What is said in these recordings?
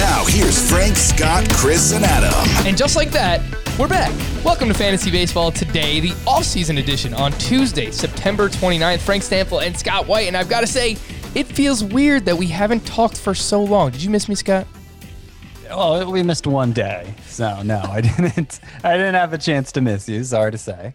Now, here's Frank, Scott, Chris, and Adam. And just like that, we're back. Welcome to Fantasy Baseball Today, the off-season edition on Tuesday, September 29th. Frank Stampfl and Scott White. And I've got to say, it feels weird that we haven't talked for so long. Did you miss me, Scott? Oh, we missed one day, so no, I didn't. I didn't have a chance to miss you. Sorry to say.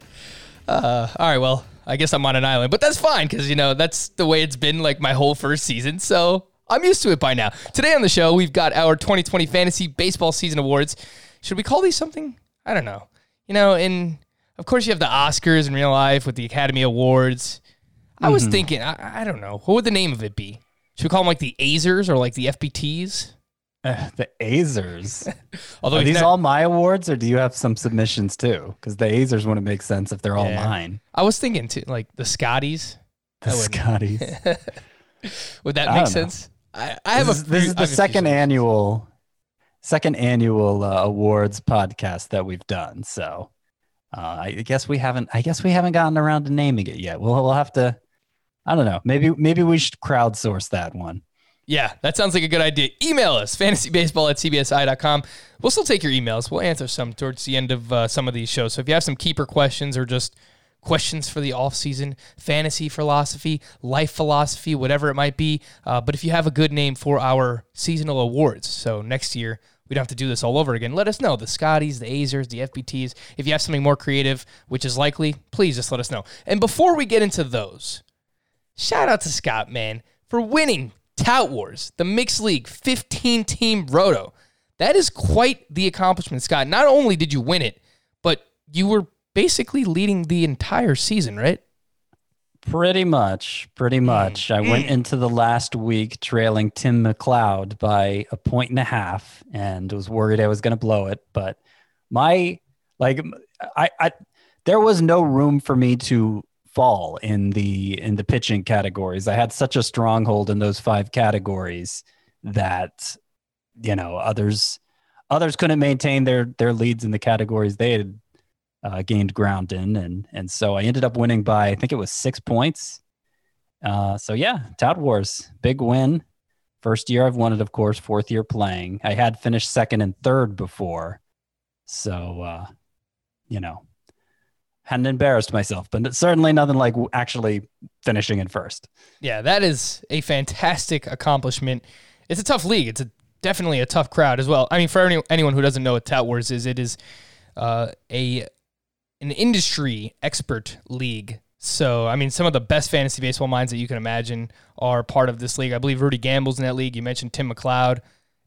Uh, all right, well, I guess I'm on an island, but that's fine because, you know, that's the way it's been like my whole first season. So I'm used to it by now. Today on the show, we've got our 2020 Fantasy Baseball Season Awards. Should we call these something? I don't know. You know, and of course, you have the Oscars in real life with the Academy Awards. I was thinking, I, I don't know. What would the name of it be? Should we call them like the Azers or like the FBTs? Uh, the Azers. Although Are these ne- all my awards, or do you have some submissions too? Because the Azers wouldn't make sense if they're all Yeah. mine. I was thinking too, like the Scotties. The Scotties. Would that make don't know. I, I have this a is, this is the second annual, second annual uh, awards podcast that we've done. So uh, I guess we haven't. I guess we haven't gotten around to naming it yet. We'll we'll have to. I don't know. Maybe maybe we should crowdsource that one. Yeah, that sounds like a good idea. Email us, fantasybaseball at cbsi.com. We'll still take your emails. We'll answer some towards the end of uh, some of these shows. So if you have some keeper questions or just questions for the offseason, fantasy philosophy, life philosophy, whatever it might be, uh, but if you have a good name for our seasonal awards, so next year we don't have to do this all over again, let us know. The Scotties, the Azers, the FBTs. If you have something more creative, which is likely, please just let us know. And before we get into those, Shout out to Scott, man, for winning Tout Wars, the mixed league 15 team roto. That is quite the accomplishment, Scott. Not only did you win it, but you were basically leading the entire season, right? Pretty much, pretty mm. much. I mm. went into the last week trailing Tim McLeod by a point and a half, and was worried I was going to blow it. But my like, I, I, there was no room for me to fall in the in the pitching categories. I had such a stronghold in those five categories that you know others others couldn't maintain their their leads in the categories they had uh, gained ground in, and and so I ended up winning by I think it was six points. Uh, so yeah, Tout Wars, big win. First year I've won it, of course. Fourth year playing. I had finished second and third before, so uh, you know, hadn't embarrassed myself, but certainly nothing like actually finishing in first. Yeah, that is a fantastic accomplishment. It's a tough league. It's a, definitely a tough crowd as well. I mean, for any, anyone who doesn't know what Tout Wars is, it is uh, a an industry expert league. So, I mean, some of the best fantasy baseball minds that you can imagine are part of this league. I believe Rudy Gamble's in that league. You mentioned Tim McLeod,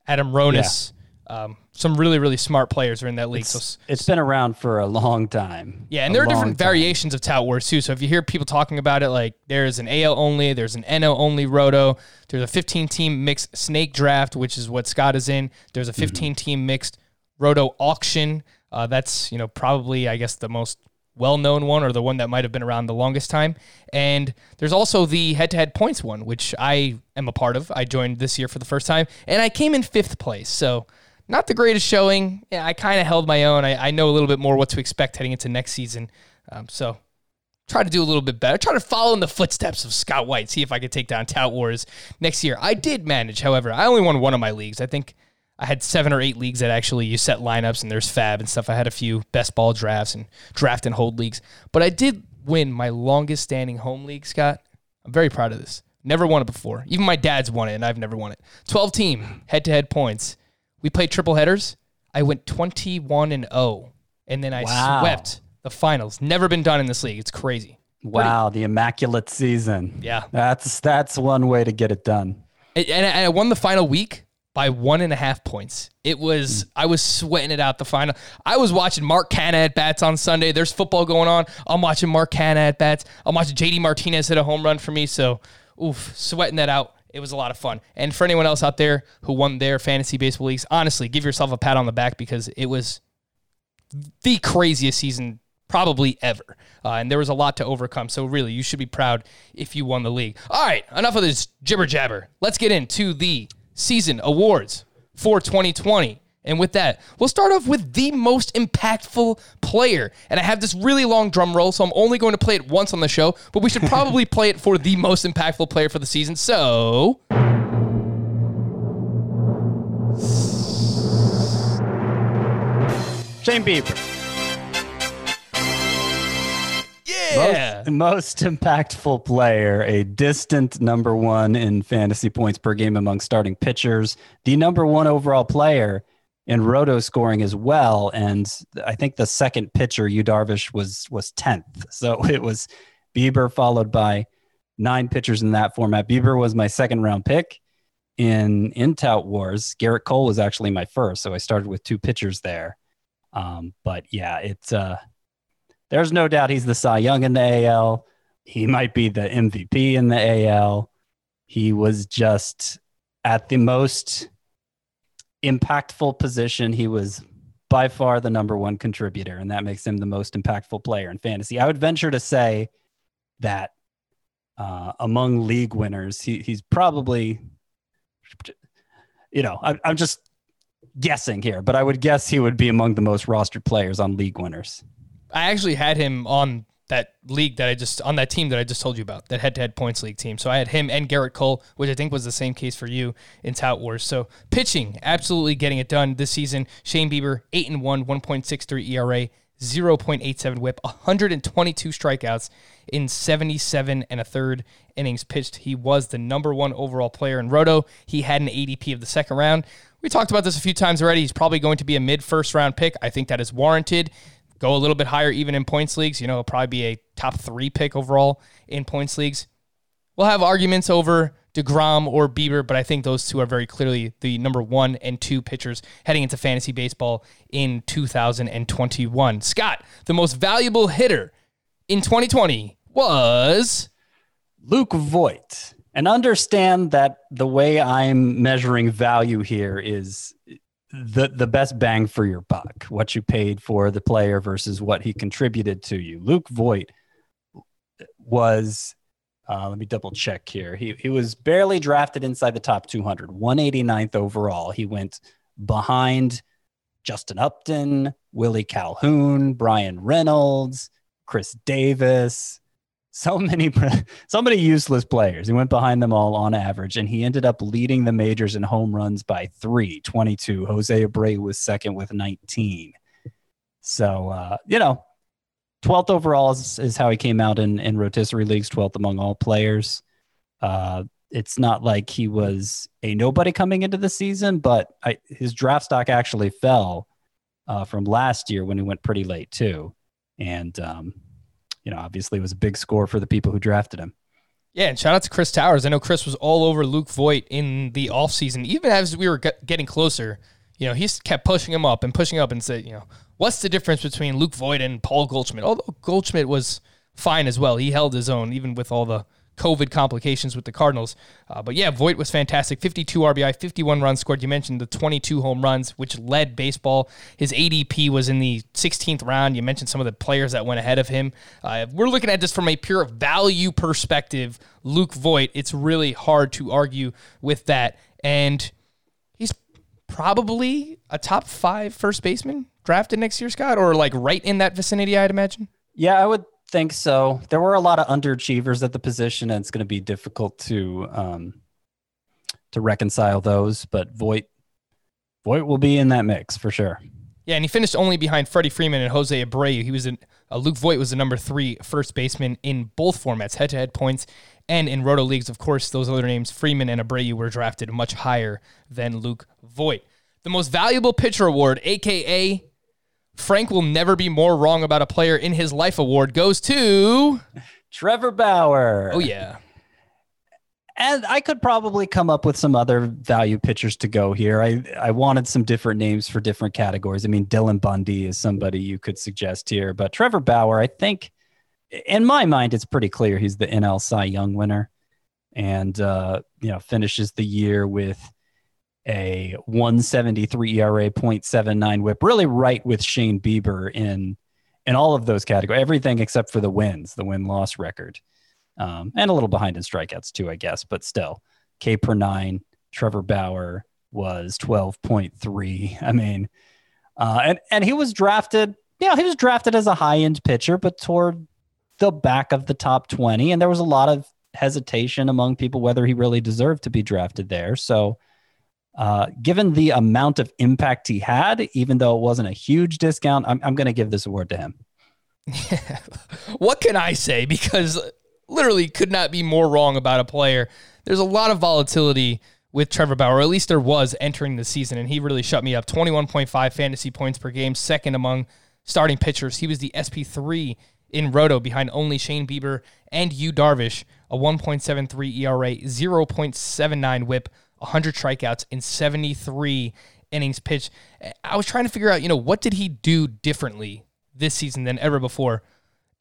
Adam Ronis. Um, some really, really smart players are in that league. so, It's, it's been around for a long time. yeah, and A there are different time. variations of Tout Wars too. So if you hear people talking about it, like there's an AL only, there's an NL only roto, there's a 15 team mixed snake draft, which is what Scott is in. There's a Mm-hmm. 15 team mixed roto auction. Uh, that's you know probably I guess the most well known one or the one that might have been around the longest time. And there's also the head to head points one, which I am a part of. I joined this year for the first time, and I came in fifth place. So not the greatest showing. Yeah, I kind of held my own. I, I know a little bit more what to expect heading into next season. Um, so try to do a little bit better. Try to follow in the footsteps of Scott White. See if I could take down Tout Wars next year. I did manage, however. I only won one of my leagues. I think I had seven or eight leagues that actually you set lineups and there's FAAB and stuff. I had a few best ball drafts and draft and hold leagues, but I did win my longest standing home league, Scott. I'm very proud of this. Never won it before. Even my dad's won it, and I've never won it. 12 team head to head points. We played triple headers. I went 21 and 0, and then I Wow. swept the finals. Never been done in this league. It's crazy. Wow, the immaculate season. Yeah. That's that's one way to get it done. And and I won the final week by one and a half points. It was I was sweating it out the final. I was watching Mark Canha at bats on Sunday. There's football going on. I'm watching Mark Canha at bats. I'm watching JD Martinez hit a home run for me. So, oof, sweating that out. It was a lot of fun. And for anyone else out there who won their fantasy baseball leagues, honestly, give yourself a pat on the back because it was the craziest season probably ever. Uh, and there was a lot to overcome. So, really, you should be proud if you won the league. All right, enough of this jibber jabber. Let's get into the season awards for 2020. And with that, we'll start off with the most impactful player. And I have this really long drum roll, so I'm only going to play it once on the show, but we should probably play it for the most impactful player for the season. So. Shane Bieber. Yeah. Most, most impactful player, a distant number one in fantasy points per game among starting pitchers, the number one overall player in roto scoring as well. And I think the second pitcher, Yu Darvish, was was tenth. So it was Bieber followed by nine pitchers in that format. Bieber was my second round pick in in Tout Wars. Gerrit Cole was actually my first, so I started with two pitchers there. Um, but yeah, it's uh there's no doubt he's the Cy Young in the AL. He might be the MVP in the AL. He was just at the most impactful position. He was by far the number one contributor, and that makes him the most impactful player in fantasy. I would venture to say that uh, among league winners, he, he's probably, you know, I, I'm just guessing here, but I would guess he would be among the most rostered players on league winners. I actually had him on that league that I just on that team that I just told you about, that head-to-head points league team. So I had him and Gerrit Cole, which I think was the same case for you in Tout Wars. So pitching, absolutely getting it done this season. Shane Bieber, eight and one, 1.63 ERA, 0.87 WHIP, 122 strikeouts in 77 and a third innings pitched. He was the number one overall player in Roto. He had an ADP of the second round. We talked about this a few times already. He's probably going to be a mid first round pick. I think that is warranted go a little bit higher even in points leagues. You know, probably be a top three pick overall in points leagues. We'll have arguments over DeGrom or Bieber, but I think those two are very clearly the number one and two pitchers heading into fantasy baseball in 2021. Scott, the most valuable hitter in 2020 was Luke Voit. And understand that the way I'm measuring value here is the the best bang for your buck, what you paid for the player versus what he contributed to you. Luke Voit was uh, let me double check here. He he was barely drafted inside the top 200, 189th overall. He went behind Justin Upton, Willie Calhoun, Bryan Reynolds, Chris Davis, so many so many useless players. He went behind them all on average, and he ended up leading the majors in home runs by three, 22. Jose Abreu was second with 19. So uh, you know, 12th overall is, is how he came out in in rotisserie leagues, 12th among all players. Uh, it's not like he was a nobody coming into the season, but I, his draft stock actually fell uh, from last year when he went pretty late too, and um, you know, obviously it was a big score for the people who drafted him. Yeah, and shout out to Chris Towers. I know Chris was all over Luke Voit in the offseason. Even as we were get- getting closer, you know, he kept pushing him up and pushing up and said, you know, what's the difference between Luke Voit and Paul Goldschmidt? Although Goldschmidt was fine as well. He held his own, even with all the COVID complications with the Cardinals. Uh, but yeah, Voit was fantastic. 52 RBI, 51 runs scored. You mentioned the 22 home runs, which led baseball. His ADP was in the 16th round. You mentioned some of the players that went ahead of him. Uh, we're looking at this from a pure value perspective. Luke Voit, it's really hard to argue with that. And he's probably a top five first baseman drafted next year, Scott, or like right in that vicinity, I'd imagine. Yeah, I would think so. There were a lot of underachievers at the position, and it's going to be difficult to um, to reconcile those. But Voigt Voit will be in that mix for sure. Yeah, and he finished only behind Freddie Freeman and Jose Abreu. He was in uh, Luke Voit was the number three first baseman in both formats, head-to-head points and in roto leagues. Of course, those other names, Freeman and Abreu, were drafted much higher than Luke Voit. The most valuable pitcher award, aka Frank will never be more wrong about a player in his life award, goes to Trevor Bauer. Oh yeah. And I could probably come up with some other value pitchers to go here. I, I wanted some different names for different categories. I mean, Dylan Bundy is somebody you could suggest here, but Trevor Bauer, I think, in my mind, it's pretty clear he's the NL Cy Young winner, and uh, you know finishes the year with a 173 ERA, 0.79 WHIP, really right with Shane Bieber in in all of those categories, everything except for the wins, the win loss record um, and a little behind in strikeouts too, I guess, but still, K per nine. Trevor Bauer was 12.3. I mean, uh, and and he was drafted. Yeah, he was drafted as a high end pitcher, but toward the back of the top 20, and there was a lot of hesitation among people whether he really deserved to be drafted there. So. Uh, given the amount of impact he had, even though it wasn't a huge discount, I'm, I'm going to give this award to him. what can I say? Because literally could not be more wrong about a player. There's a lot of volatility with Trevor Bauer, or at least there was entering the season, and he really shut me up. 21.5 fantasy points per game, second among starting pitchers. He was the SP3 in Roto behind only Shane Bieber and Yu Darvish, a 1.73 ERA, 0.79 whip, 100 strikeouts in 73 innings pitched. I was trying to figure out, you know, what did he do differently this season than ever before?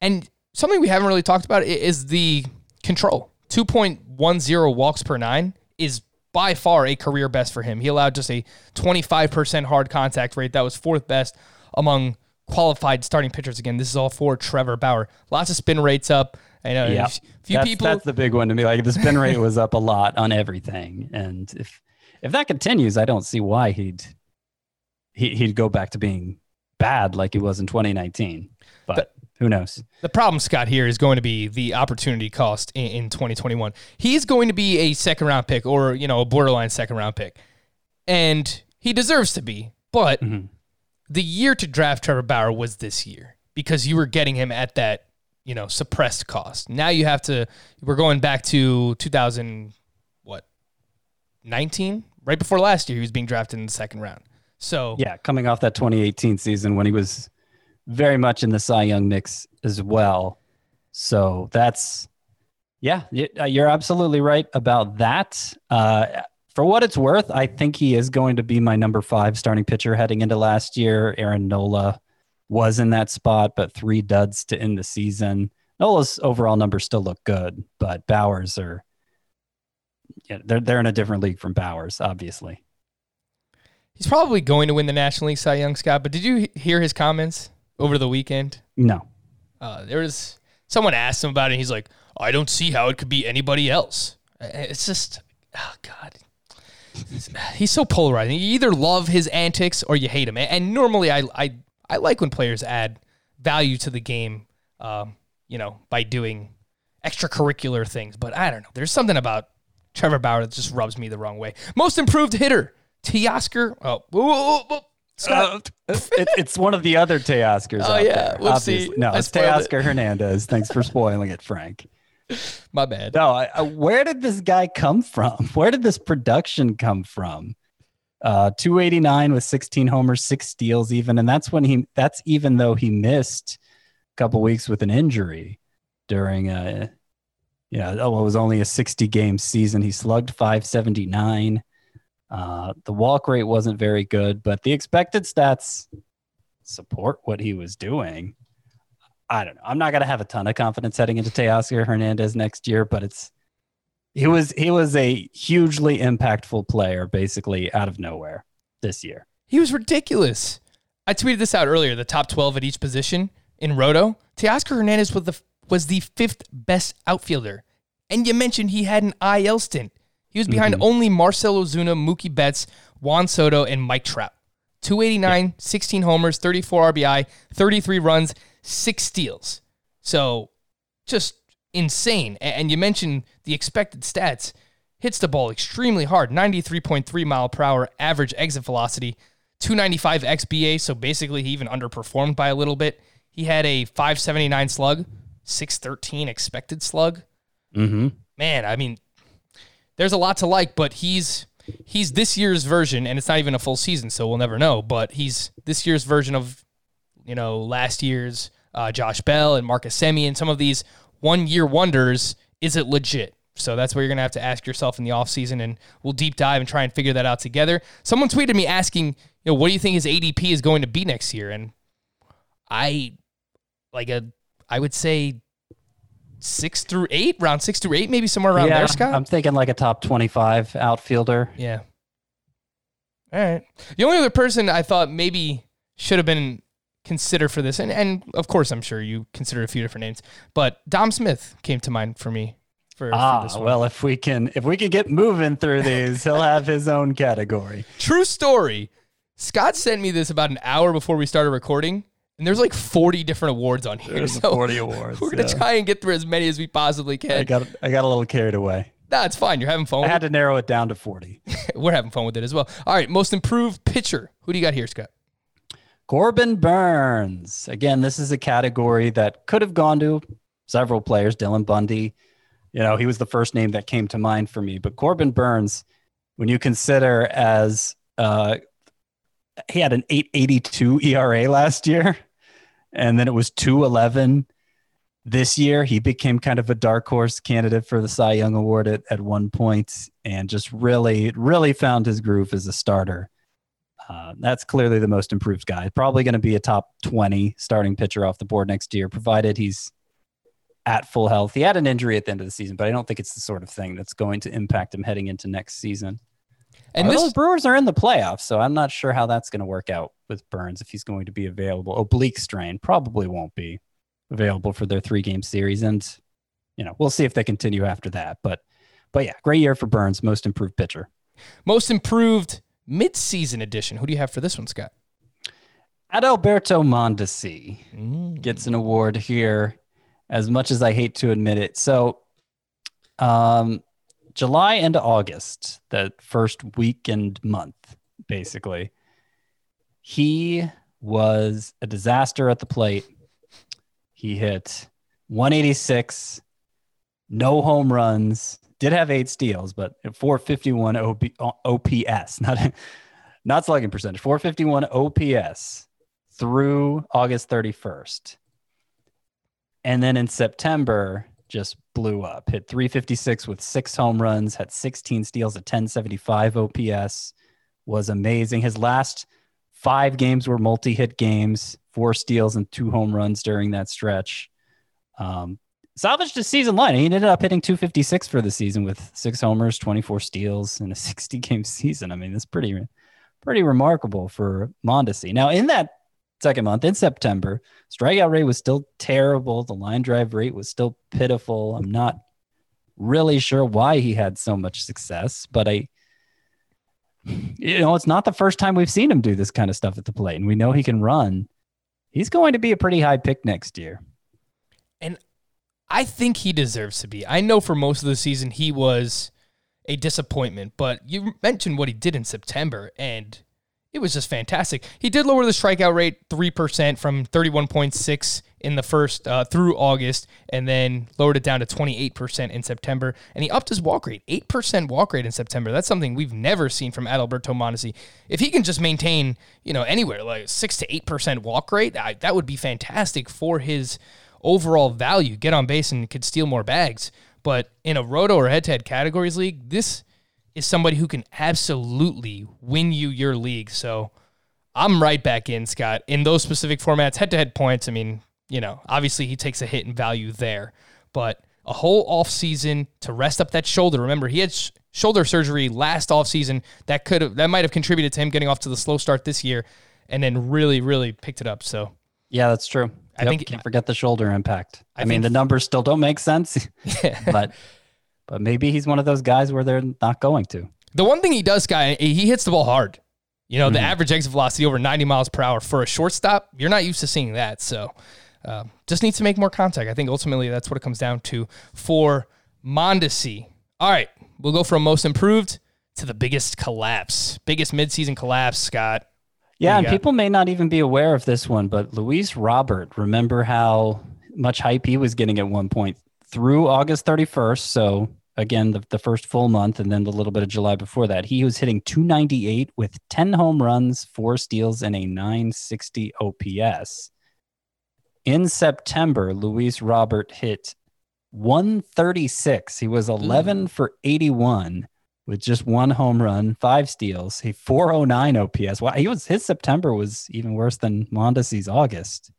And something we haven't really talked about is the control. 2.10 walks per nine is by far a career best for him. He allowed just a 25% hard contact rate. That was fourth best among qualified starting pitchers. Again, this is all for Trevor Bauer. Lots of spin rates up. I know yep. few that's, people. That's the big one to me. Like the spin rate was up a lot on everything, and if if that continues, I don't see why he'd he, he'd go back to being bad like he was in 2019. But who knows? The problem, Scott, here is going to be the opportunity cost in, in 2021. He's going to be a second round pick or, you know, a borderline second round pick. And he deserves to be. But mm-hmm. the year to draft Trevor Bauer was this year because you were getting him at that, you know, suppressed cost. Now you have to, we're going back to 2000, what, 19? Right before last year, he was being drafted in the second round. So, yeah, coming off that 2018 season when he was very much in the Cy Young mix as well. So that's, yeah, uh, you're absolutely right about that. Uh, for what it's worth, I think he is going to be my number five starting pitcher heading into last year. Aaron Nola was in that spot, but three duds to end the season. Nola's overall numbers still look good, but Bauer's are, yeah, they're, they're in a different league from Bauer's, obviously. He's probably going to win the National League Cy Young, Scott, but did you hear his comments? over the weekend? No. Uh, there was someone asked him about it. he's like, I don't see how it could be anybody else. It's just, oh God, he's so polarizing. You either love his antics or you hate him. And normally, I I I like when players add value to the game, um, you know, by doing extracurricular things. But I don't know. There's something about Trevor Bauer that just rubs me the wrong way. Most improved hitter, Teoscar. Oh, uh, it, it's one of the other Teoscars. Oh yeah, there, obviously. No, I it's Teoscar it. Hernandez. Thanks for spoiling it, Frank. My bad. No, I, I, where did this guy come from? Where did this production come from? Uh, 289 with 16 homers, six steals, even, and that's when he. That's even though he missed a couple weeks with an injury during a. Yeah, oh, it was only a 60 game season. He slugged 579. Uh, the walk rate wasn't very good, but the expected stats support what he was doing. I don't know. I'm not gonna have a ton of confidence heading into Teoscar Hernandez next year, but it's he was he was a hugely impactful player, basically out of nowhere this year. He was ridiculous. I tweeted this out earlier. The top 12 at each position in Roto. Teoscar Hernandez was the was the fifth best outfielder, and you mentioned he had an IL stint. He was behind mm-hmm. only Marcell Ozuna, Mookie Betts, Juan Soto, and Mike Trout. 289, yeah. 16 homers, 34 RBI, 33 runs, six steals. So just insane. And you mentioned the expected stats. hits the ball extremely hard 93.3 mile per hour average exit velocity, 295 XBA. So basically, he even underperformed by a little bit. He had a 579 slug, 613 expected slug. Mm-hmm. Man, I mean, there's a lot to like, but he's he's this year's version, and it's not even a full season, so we'll never know. But he's this year's version of, you know, last year's uh, Josh Bell and Marcus Semien. Some of these one year wonders. Is it legit? So that's what you're gonna have to ask yourself in the offseason, and we'll deep dive and try and figure that out together. Someone tweeted me asking, you know, what do you think his ADP is going to be next year? And I like a I would say six through eight, round six through eight, maybe somewhere around yeah, there, Scott. I'm thinking like a top 25 outfielder. Yeah. All right. The only other person I thought maybe should have been considered for this, and, and of course I'm sure you consider a few different names, but Dom Smith came to mind for me for, Ah, for this one. well, if we can if we can get moving through these, he'll have his own category. True story. Scott sent me this about an hour before we started recording, and there's like 40 different awards on here. There's so 40 awards. we're gonna yeah. try and get through as many as we possibly can. I got I got a little carried away. Nah, it's fine. You're having fun. I had to narrow it down to 40. We're having fun with it as well. All right, most improved pitcher. Who do you got here, Scott? Corbin Burnes. Again, this is a category that could have gone to several players. Dylan Bundy, you know, he was the first name that came to mind for me. But Corbin Burnes, when you consider as uh, he had an 882 ERA last year, and then it was 211 this year. He became kind of a dark horse candidate for the Cy Young Award at, at one point and just really, really found his groove as a starter. Uh, that's clearly the most improved guy. Probably going to be a top 20 starting pitcher off the board next year, provided he's at full health. He had an injury at the end of the season, but I don't think it's the sort of thing that's going to impact him heading into next season. And this the Brewers are in the playoffs, so I'm not sure how that's going to work out with Burnes if he's going to be available. Oblique strain probably won't be available for their three game series, and you know we'll see if they continue after that. But but yeah, great year for Burnes, most improved pitcher. most improved mid-season edition. Who do you have for this one, Scott? Adalberto Mondesi gets an award here, as much as I hate to admit it. So, um, July and August, the first week and month, basically, he was a disaster at the plate. He hit 186, no home runs, did have eight steals, but 451 OP, OPS, not not slugging percentage, 451 OPS through August 31st. And then in September, just blew up. Hit 356 with six home runs, had 16 steals at 1075 OPS. Was amazing. His last five games were multi hit games, four steals and two home runs during that stretch. Um, salvaged his season line. He ended up hitting 256 for the season with six homers, 24 steals, in a 60 game season. I mean, that's pretty, pretty remarkable for Mondesi. Now, in that second month in September. Strikeout rate was still terrible. The line drive rate was still pitiful. I'm not really sure why he had so much success, but I, you know, it's not the first time we've seen him do this kind of stuff at the plate, and we know he can run. He's going to be a pretty high pick next year. And I think he deserves to be. I know for most of the season he was a disappointment, but you mentioned what he did in September, and it was just fantastic. He did lower the strikeout rate 3% from 31.6 in the first uh, through August, and then lowered it down to 28% in September. And he upped his walk rate, 8% walk rate in September. That's something we've never seen from Adalberto Mondesi. If he can just maintain, you know, anywhere like 6 to 8% walk rate, I, that would be fantastic for his overall value. Get on base and could steal more bags. But in a roto or head to head categories league, this is somebody who can absolutely win you your league. So I'm right back in, Scott. In those specific formats, head to head points, I mean, you know, obviously he takes a hit in value there, but a whole off season to rest up that shoulder. Remember, he had sh- shoulder surgery last off season. That could have that might have contributed to him getting off to the slow start this year and then really really picked it up. So Yeah, that's true. I Yep, think- can't forget the shoulder impact. I, I mean, the numbers still don't make sense, but but maybe he's one of those guys where they're not going to. The one thing he does, guy, he hits the ball hard. You know, the average exit velocity over 90 miles per hour for a shortstop, you're not used to seeing that. So uh, just needs to make more contact. I think ultimately that's what it comes down to for Mondesi. All right, We'll go from most improved to the biggest collapse, biggest midseason collapse, Scott. Yeah, and got? people may not even be aware of this one, but Luis Robert, remember how much hype he was getting at one point through August 31st. So again, the, the first full month and then the little bit of July before that, he was hitting 298 with 10 home runs, four steals, and a 960 OPS. In September, Luis Robert hit 136. He was 11 mm. for 81 with just one home run, five steals, a 409 OPS. Wow, he was his September was even worse than Mondesi's August.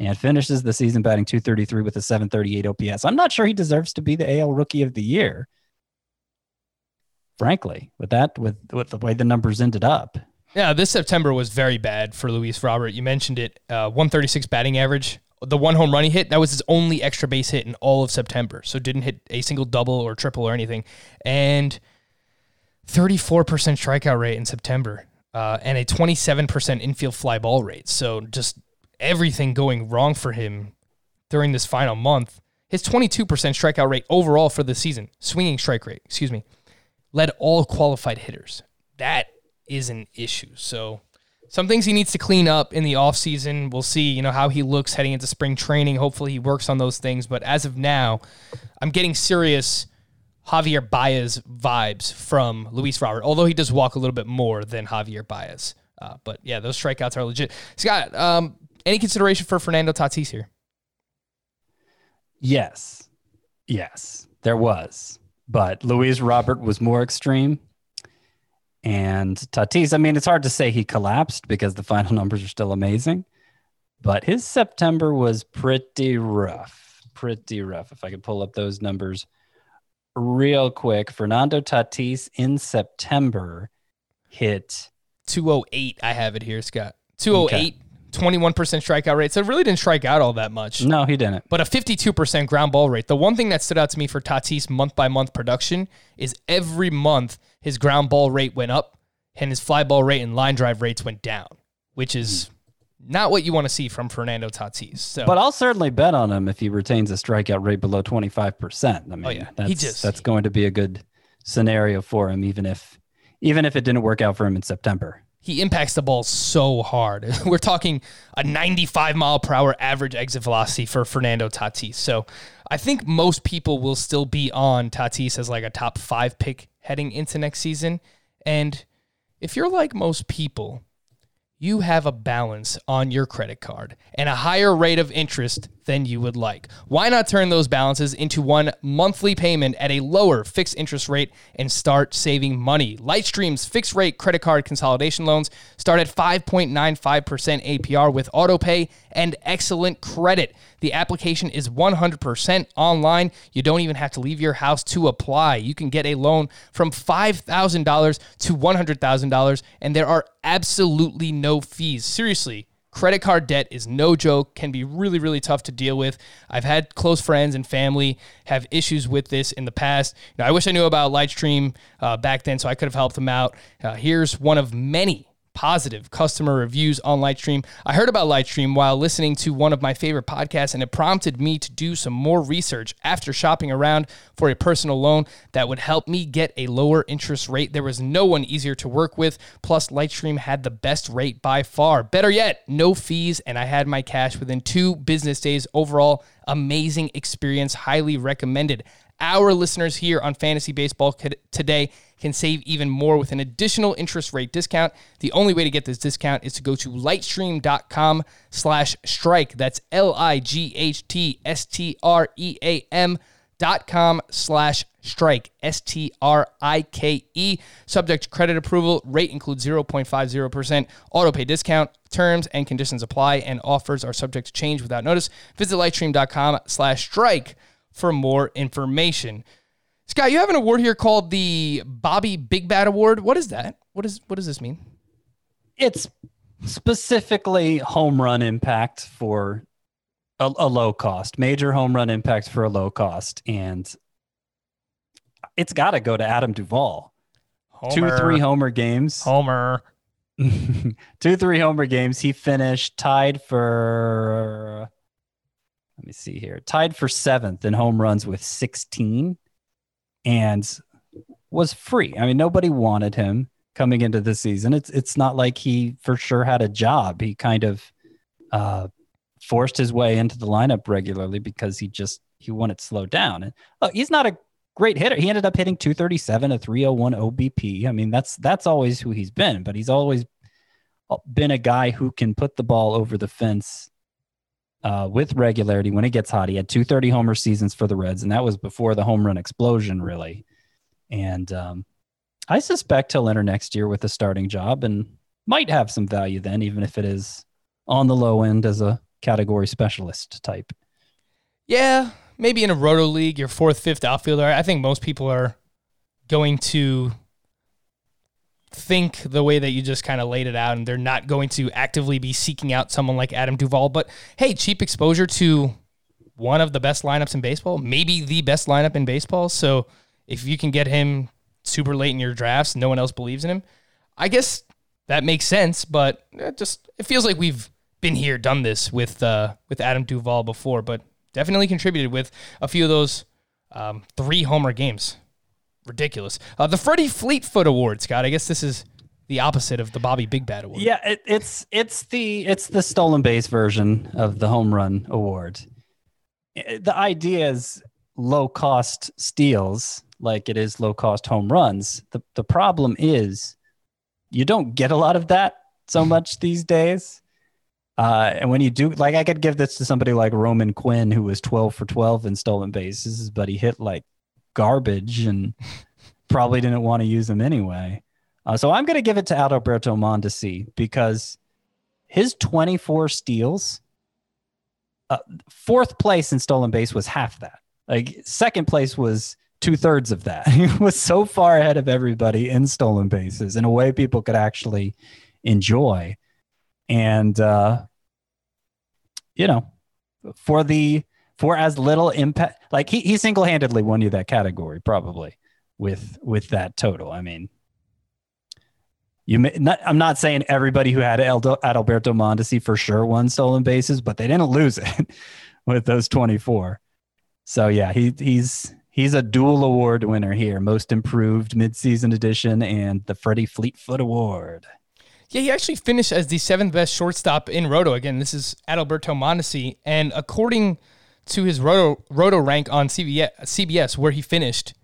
And finishes the season batting 233 with a 738 OPS. I'm not sure he deserves to be the AL rookie of the year. Frankly, with that, with with the way the numbers ended up. Yeah, this September was very bad for Luis Robert. You mentioned it. Uh, 136 batting average. The one home run he hit, that was his only extra base hit in all of September. So didn't hit a single double or triple or anything. And 34% strikeout rate in September uh, and a 27% infield fly ball rate. So just everything going wrong for him during this final month. His 22% strikeout rate overall for the season, swinging strike rate, excuse me, led all qualified hitters. That is an issue. So some things he needs to clean up in the offseason. We'll see, you know, how he looks heading into spring training. Hopefully he works on those things. But as of now, I'm getting serious Javier Baez vibes from Luis Robert, although he does walk a little bit more than Javier Baez. Uh, but yeah, those strikeouts are legit. Scott, um, any consideration for Fernando Tatis here? Yes. Yes, there was. But Luis Robert was more extreme. And Tatis, I mean, it's hard to say he collapsed because the final numbers are still amazing. But his September was pretty rough. Pretty rough. If I could pull up those numbers real quick. Fernando Tatis in September hit 208, I have it here, Scott. 208, 21% strikeout rate. So it really didn't strike out all that much. no, he didn't. but a 52% ground ball rate. The one thing that stood out to me for Tatis month by month production is every month his ground ball rate went up and his fly ball rate and line drive rates went down, which is hmm. Not what you want to see from Fernando Tatis. So, But I'll certainly bet on him if he retains a strikeout rate below 25%. I oh, mean, Oh, yeah. He that's, just- that's going to be a good scenario for him, even if even if it didn't work out for him in September. he impacts the ball so hard. We're talking a 95 mile per hour average exit velocity for Fernando Tatis. So I think most people will still be on Tatis as like a top five pick heading into next season. And if you're like most people, you have a balance on your credit card and a higher rate of interest than you would like. Why not turn those balances into one monthly payment at a lower fixed interest rate and start saving money? Lightstream's fixed rate credit card consolidation loans start at 5.95% APR with autopay and excellent credit. The application is 100% online. You don't even have to leave your house to apply. You can get a loan from $5,000 to $100,000, and there are absolutely no fees. Seriously, credit card debt is no joke, can be really, really tough to deal with. I've had close friends and family have issues with this in the past. Know, I wish I knew about Lightstream uh, back then so I could have helped them out. Uh, here's one of many positive customer reviews on Lightstream. I heard about Lightstream while listening to one of my favorite podcasts, and it prompted me to do some more research after shopping around for a personal loan that would help me get a lower interest rate. There was no one easier to work with. Plus, Lightstream had the best rate by far. Better yet, no fees, and I had my cash within two business days. Overall, amazing experience. Highly recommended. Our listeners here on Fantasy Baseball today can save even more with an additional interest rate discount. The only way to get this discount is to go to lightstream.com slash strike. That's L-I-G-H-T-S-T-R-E-A-M dot com slash strike. S-t-r-i-k-e subject to credit approval. Rate includes 0.50% auto pay discount. Terms and conditions apply and offers are subject to change without notice. Visit lightstream.com slash strike for more information scott you have an award here called the bobby big bad award what is that what is what does this mean It's specifically home run impact for a, a low cost, major home run impact for a low cost. And it's got to go to Adam Duvall. Two, three homer games. homer two, three homer games. He finished tied for, let me see here, tied for seventh in home runs with 16. And was free. I mean, nobody wanted him coming into the season. It's it's not like he for sure had a job. He kind of uh, forced his way into the lineup regularly because he just he wanted to slow down. And look, he's not a great hitter. He ended up hitting 237, a 301 OBP. I mean, that's that's always who he's been, but he's always been a guy who can put the ball over the fence uh, with regularity when it gets hot. He had 230 homer seasons for the Reds, and that was before the home run explosion, really. And um, I suspect he'll enter next year with a starting job and might have some value then, even if it is on the low end as a category specialist type. Yeah, maybe in a roto league, your fourth, fifth outfielder. I think most people are going to think the way that you just kind of laid it out, and they're not going to actively be seeking out someone like Adam Duvall. But hey, cheap exposure to one of the best lineups in baseball, maybe the best lineup in baseball. So if you can get him super late in your drafts, no one else believes in him. I guess that makes sense, but it just it feels like we've been here, done this with uh, with Adam Duvall before, but definitely contributed with a few of those um, three homer games. Ridiculous. Uh, the Freddie Fleetfoot Award, Scott. I guess this is the opposite of the Bobby Big Bad Award. Yeah, it, it's it's the it's the stolen base version of the home run award. The idea is low cost steals like it is low cost home runs. The the problem is you don't get a lot of that so much these days. Uh, and when you do, like, I could give this to somebody like Roman Quinn, who was 12 for 12 in stolen bases, but he hit like garbage and probably didn't want to use them anyway. Uh, so I'm going to give it to Adalberto Mondesi because his 24 steals, uh, fourth place in stolen base was half that. Like, second place was two thirds of that. He was so far ahead of everybody in stolen bases in a way people could actually enjoy and uh, you know, for the for as little impact, like he he single handedly won you that category probably with with that total. I mean, you may not, I'm not saying everybody who had Aldo, Adalberto Mondesi for sure won stolen bases, but they didn't lose it with those 24. So yeah, he he's he's a dual award winner here, most improved midseason edition and the Freddie Fleetfoot Award. Yeah, he actually finished as the seventh best shortstop in Roto. Again, this is Adalberto Mondesi, and according to his Roto Roto rank on CBS, CBS where he finished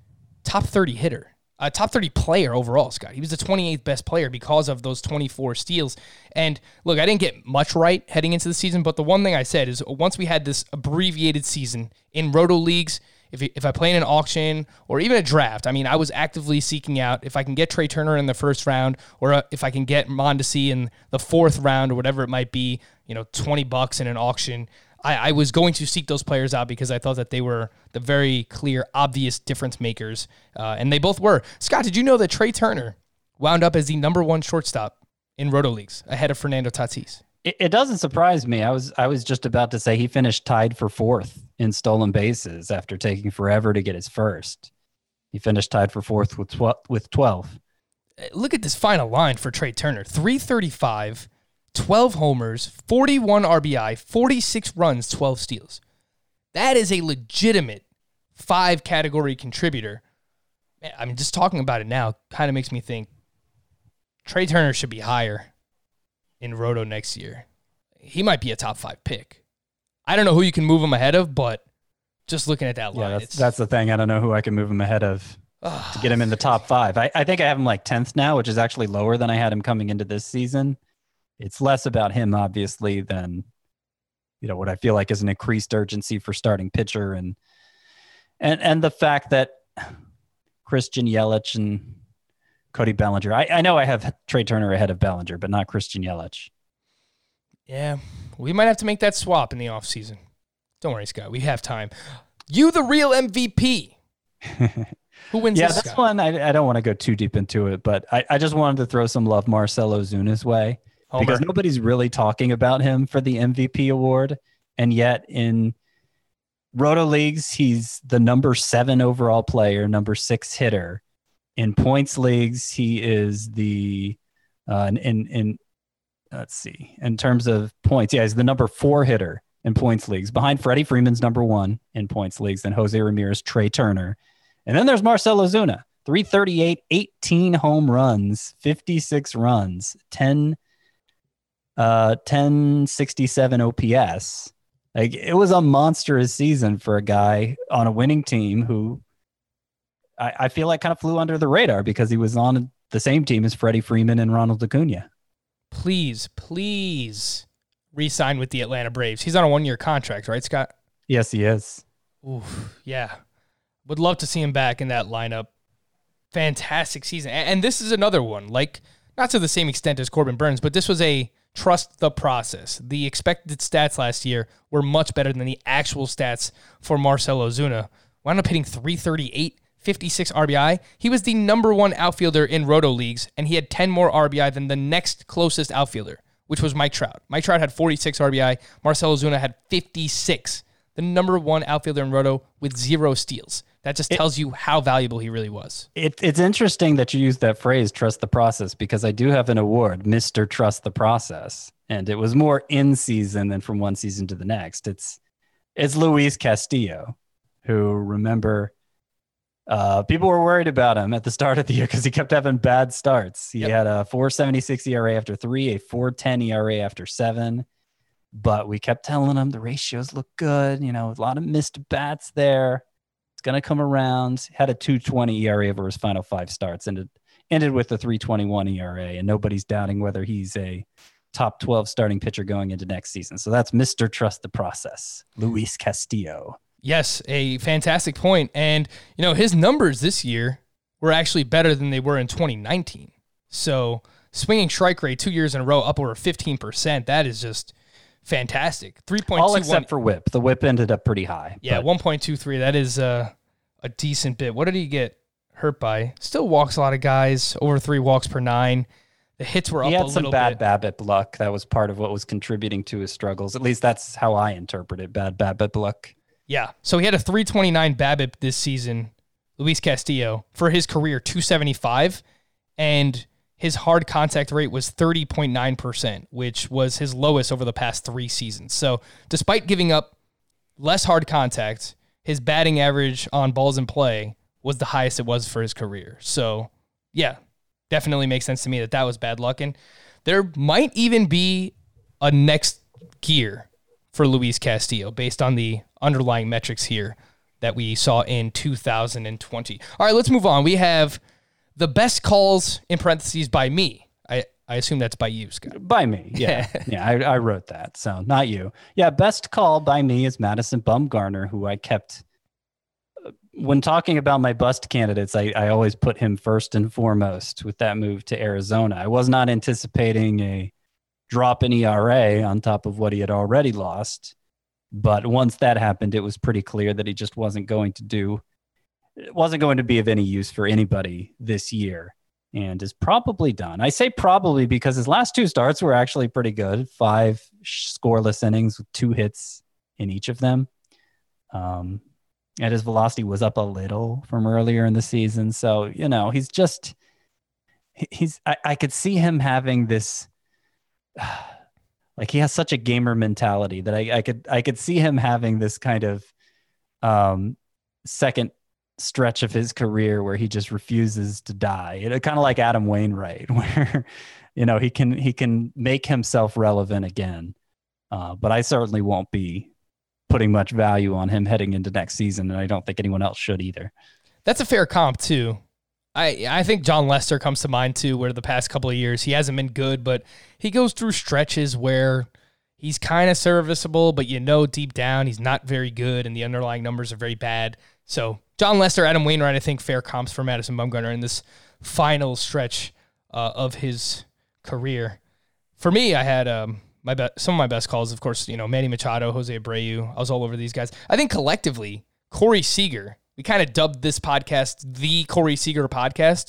top 30 hitter, uh, top 30 player overall, Scott. He was the 28th best player because of those 24 steals. And look, I didn't get much right heading into the season, but the one thing I said is once we had this abbreviated season in Roto leagues, if, if I play in an auction or even a draft, I mean, I was actively seeking out if I can get Trea Turner in the first round or uh, if I can get Mondesi in the fourth round or whatever it might be, you know, 20 bucks in an auction. I, I was going to seek those players out because I thought that they were the very clear, obvious difference makers. Uh, and they both were. Scott, did you know that Trea Turner wound up as the number one shortstop in Roto Leagues ahead of Fernando Tatis? It, it doesn't surprise me. I was I was just about to say he finished tied for fourth in stolen bases after taking forever to get his first. He finished tied for fourth with tw- with 12. Look at this final line for Trea Turner 335, 12 homers, 41 RBI, 46 runs, 12 steals. That is a legitimate five category contributor. I mean, just talking about it now kind of makes me think Trea Turner should be higher in Roto next year. He might be a top five pick. I don't know who you can move him ahead of, but just looking at that line, yeah, that's, that's the thing. I don't know who I can move him ahead of to get him in the ah, top five. I, I think I have him like 10th now, which is actually lower than I had him coming into this season. It's less about him, obviously, than you know what I feel like is an increased urgency for starting pitcher and and and the fact that Christian Yelich and Cody Bellinger. I, I know I have Trea Turner ahead of Bellinger, but not Christian Yelich. Yeah, we might have to make that swap in the offseason. Don't worry, Scott. We have time. You, the real MVP. Who wins yeah, this? this one, I, I don't want to go too deep into it, but I, I just wanted to throw some love Marcell Ozuna's way Homer. because nobody's really talking about him for the MVP award. And yet in Roto Leagues, he's the number seven overall player, number six hitter. In points leagues, he is the uh, in in let's see in terms of points, yeah, he's the number four hitter in points leagues, behind Freddie Freeman's number one in points leagues, then Jose Ramirez, Trea Turner, and then there's Marcell Ozuna, 338, 18 home runs, 56 runs, 10 uh 1067 OPS. Like it was a monstrous season for a guy on a winning team who I, I feel like kind of flew under the radar because he was on the same team as Freddie Freeman and Ronald Acuna. Please, please re-sign with the Atlanta Braves. He's on a one-year contract, right, Scott? Yes, he is. Oof, yeah. Would love to see him back in that lineup. Fantastic season. And this is another one, like not to the same extent as Corbin Burns, but this was a trust the process. The expected stats last year were much better than the actual stats for Marcell Ozuna. Wound up hitting 338, 56 RBI. He was the number one outfielder in roto leagues, and he had 10 more RBI than the next closest outfielder, which was Mike Trout. Mike Trout had 46 RBI. Marcell Ozuna had 56. The number one outfielder in roto with zero steals. That just tells you how valuable he really was. It, it's interesting that you use that phrase, trust the process, because I do have an award, Mr. Trust the Process. And it was more in season than from one season to the next. It's it's Luis Castillo, who remember uh, people were worried about him at the start of the year because he kept having bad starts. He Yep. had a 476 ERA after three, a 410 ERA after seven. But we kept telling him the ratios look good. You know, a lot of missed bats there. It's going to come around. Had a 220 ERA over his final five starts and it ended with a 321 ERA. And nobody's doubting whether he's a top 12 starting pitcher going into next season. So that's Mr. Trust the Process, Luis Castillo. Yes, a fantastic point. And, you know, his numbers this year were actually better than they were in 2019. So, swinging strike rate two years in a row up over 15%, that is just fantastic. 3.21. All except for whip. The whip ended up pretty high. yeah, 1.23. That is uh, a decent bit. What did he get hurt by? Still walks a lot of guys, over three walks per nine. The hits were up he a had some bad bit. BABIP luck. That was part of what was contributing to his struggles. At least that's how I interpret it. Bad BABIP luck. Yeah. So he had a 329 BABIP this season, Luis Castillo, for his career, 275. And his hard contact rate was 30.9%, which was his lowest over the past three seasons. So despite giving up less hard contact, his batting average on balls in play was the highest it was for his career. So, yeah, definitely makes sense to me that that was bad luck. And there might even be a next gear for Luis Castillo based on the underlying metrics here that we saw in 2020. All right, let's move on. We have the best calls in parentheses by me. I, I assume that's by you, Scott. By me. Yeah. yeah. I, I wrote that. So not you. Yeah. Best call by me is Madison Bumgarner, who I kept. uh, When talking about my bust candidates, I, I always put him first and foremost with that move to Arizona. I was not anticipating a drop in ERA on top of what he had already lost. But once that happened, it was pretty clear that he just wasn't going to do, wasn't going to be of any use for anybody this year and is probably done. I say probably because his last two starts were actually pretty good. Five scoreless innings with two hits in each of them. Um, and his velocity was up a little from earlier in the season. So, you know, he's just, he's, I, I could see him having this, like he has such a gamer mentality that I, I could, I could see him having this kind of, um, second stretch of his career where he just refuses to die. It kind of like Adam Wainwright, where you know he can he can make himself relevant again. Uh, but I certainly won't be putting much value on him heading into next season, and I don't think anyone else should either. That's a fair comp too. I I think Jon Lester comes to mind too, where the past couple of years he hasn't been good, but he goes through stretches where he's kind of serviceable, but you know deep down he's not very good, and the underlying numbers are very bad. So Jon Lester, Adam Wainwright, I think fair comps for Madison Bumgarner in this final stretch uh, of his career. For me, I had um, my be- some of my best calls, of course, you know Manny Machado, Jose Abreu. I was all over these guys. I think collectively, Corey Seager. We kind of dubbed this podcast the Corey Seager podcast,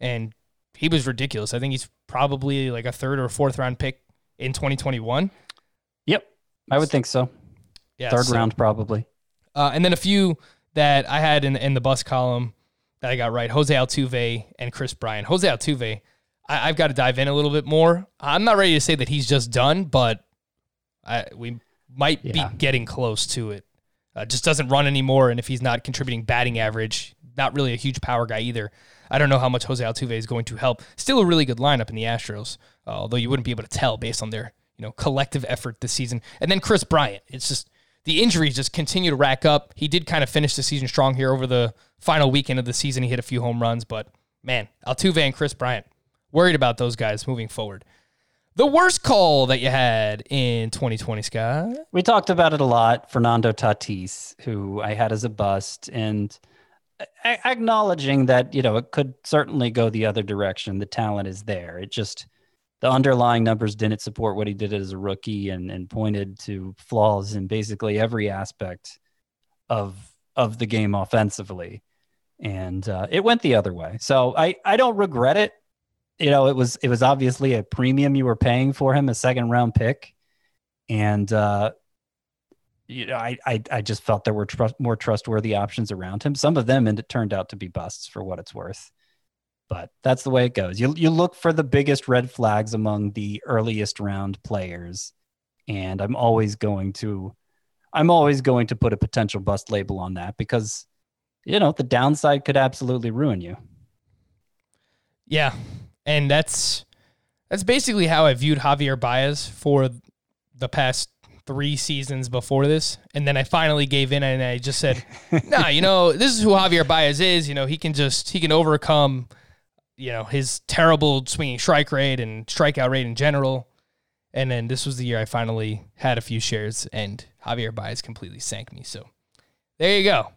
and he was ridiculous. I think he's probably like a third or fourth round pick in 2021. Yep, I would think so. Yeah, Third so- round probably. Uh, and then a few that I had in in the bus column that I got right: Jose Altuve and Chris Bryant. Jose Altuve, I, I've got to dive in a little bit more. I'm not ready to say that he's just done, but I, we might Yeah. be getting close to it. Uh, just doesn't run anymore, and if he's not contributing batting average, not really a huge power guy either. I don't know how much Jose Altuve is going to help. Still a really good lineup in the Astros, uh, although you wouldn't be able to tell based on their you know collective effort this season. And then Chris Bryant, it's just the injuries just continue to rack up. He did kind of finish the season strong here over the final weekend of the season. He hit a few home runs, but man, Altuve and Chris Bryant, worried about those guys moving forward. The worst call that you had in 2020, Scott? We talked about it a lot. Fernando Tatis, who I had as a bust, and a- acknowledging that, you know, it could certainly go the other direction. The talent is there. It just, the underlying numbers didn't support what he did as a rookie and, and pointed to flaws in basically every aspect of of the game offensively. And uh, it went the other way. So I, I don't regret it you know, it was it was obviously a premium you were paying for him, a second round pick, and uh, you know, I I, I just felt there were tr- more trustworthy options around him. Some of them, and it turned out to be busts for what it's worth. But that's the way it goes. You you look for the biggest red flags among the earliest round players, and I'm always going to, I'm always going to put a potential bust label on that because, you know, the downside could absolutely ruin you. Yeah, and that's that's basically how I viewed Javier Baez for the past three seasons before this, and then I finally gave in and I just said, "Nah, you know, this is who Javier Baez is. You know, he can just he can overcome, you know, his terrible swinging strike rate and strikeout rate in general." And then this was the year I finally had a few shares, and Javier Baez completely sank me. So there you go.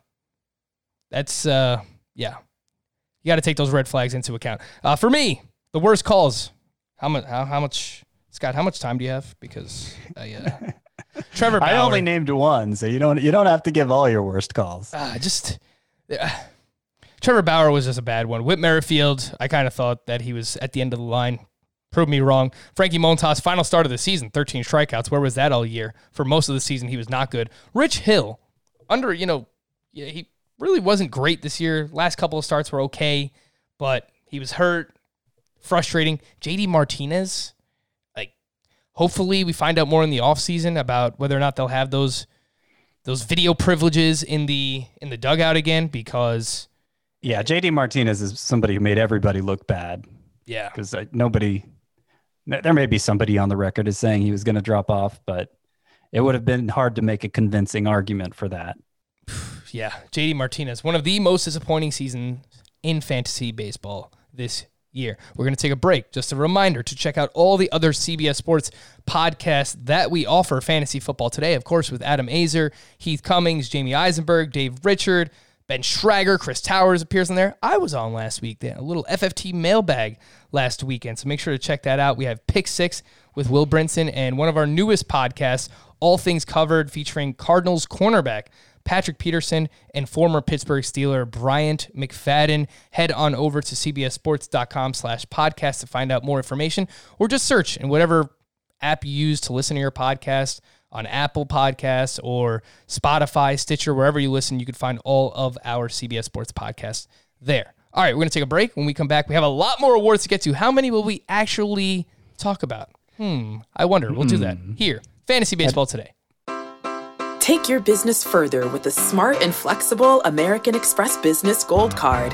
That's uh, yeah, you got to take those red flags into account. Uh, for me, the worst calls. How much? How, how much? Scott, how much time do you have? Because I, uh, Trevor. Bauer, I only named one, so you don't you don't have to give all your worst calls. Uh, just uh, Trevor Bauer was just a bad one. Whit Merrifield, I kind of thought that he was at the end of the line. Proved me wrong. Frankie Montas, final start of the season, 13 strikeouts. Where was that all year? For most of the season, he was not good. Rich Hill, under, you know, he really wasn't great this year. Last couple of starts were okay, but he was hurt frustrating. JD Martinez, like hopefully we find out more in the offseason about whether or not they'll have those those video privileges in the in the dugout again because yeah, JD Martinez is somebody who made everybody look bad. Yeah. Cuz uh, nobody there may be somebody on the record as saying he was going to drop off, but it would have been hard to make a convincing argument for that. yeah, JD Martinez, one of the most disappointing seasons in fantasy baseball this year. We're going to take a break. Just a reminder to check out all the other CBS Sports podcasts that we offer fantasy football today. Of course, with Adam Aizer, Heath Cummings, Jamie Eisenberg, Dave Richard, Ben Schrager, Chris Towers appears in there. I was on last week. Then a little FFT mailbag last weekend, so make sure to check that out. We have Pick Six with Will Brinson and one of our newest podcasts, All Things Covered, featuring Cardinals cornerback Patrick Peterson, and former Pittsburgh Steeler Bryant McFadden. Head on over to cbssports.com slash podcast to find out more information, or just search in whatever app you use to listen to your podcast on Apple Podcasts or Spotify, Stitcher, wherever you listen, you can find all of our CBS Sports podcasts there. All right, we're going to take a break. When we come back, we have a lot more awards to get to. How many will we actually talk about? Hmm, I wonder. We'll do that here. Fantasy Baseball today. Take your business further with the smart and flexible American Express Business Gold Card.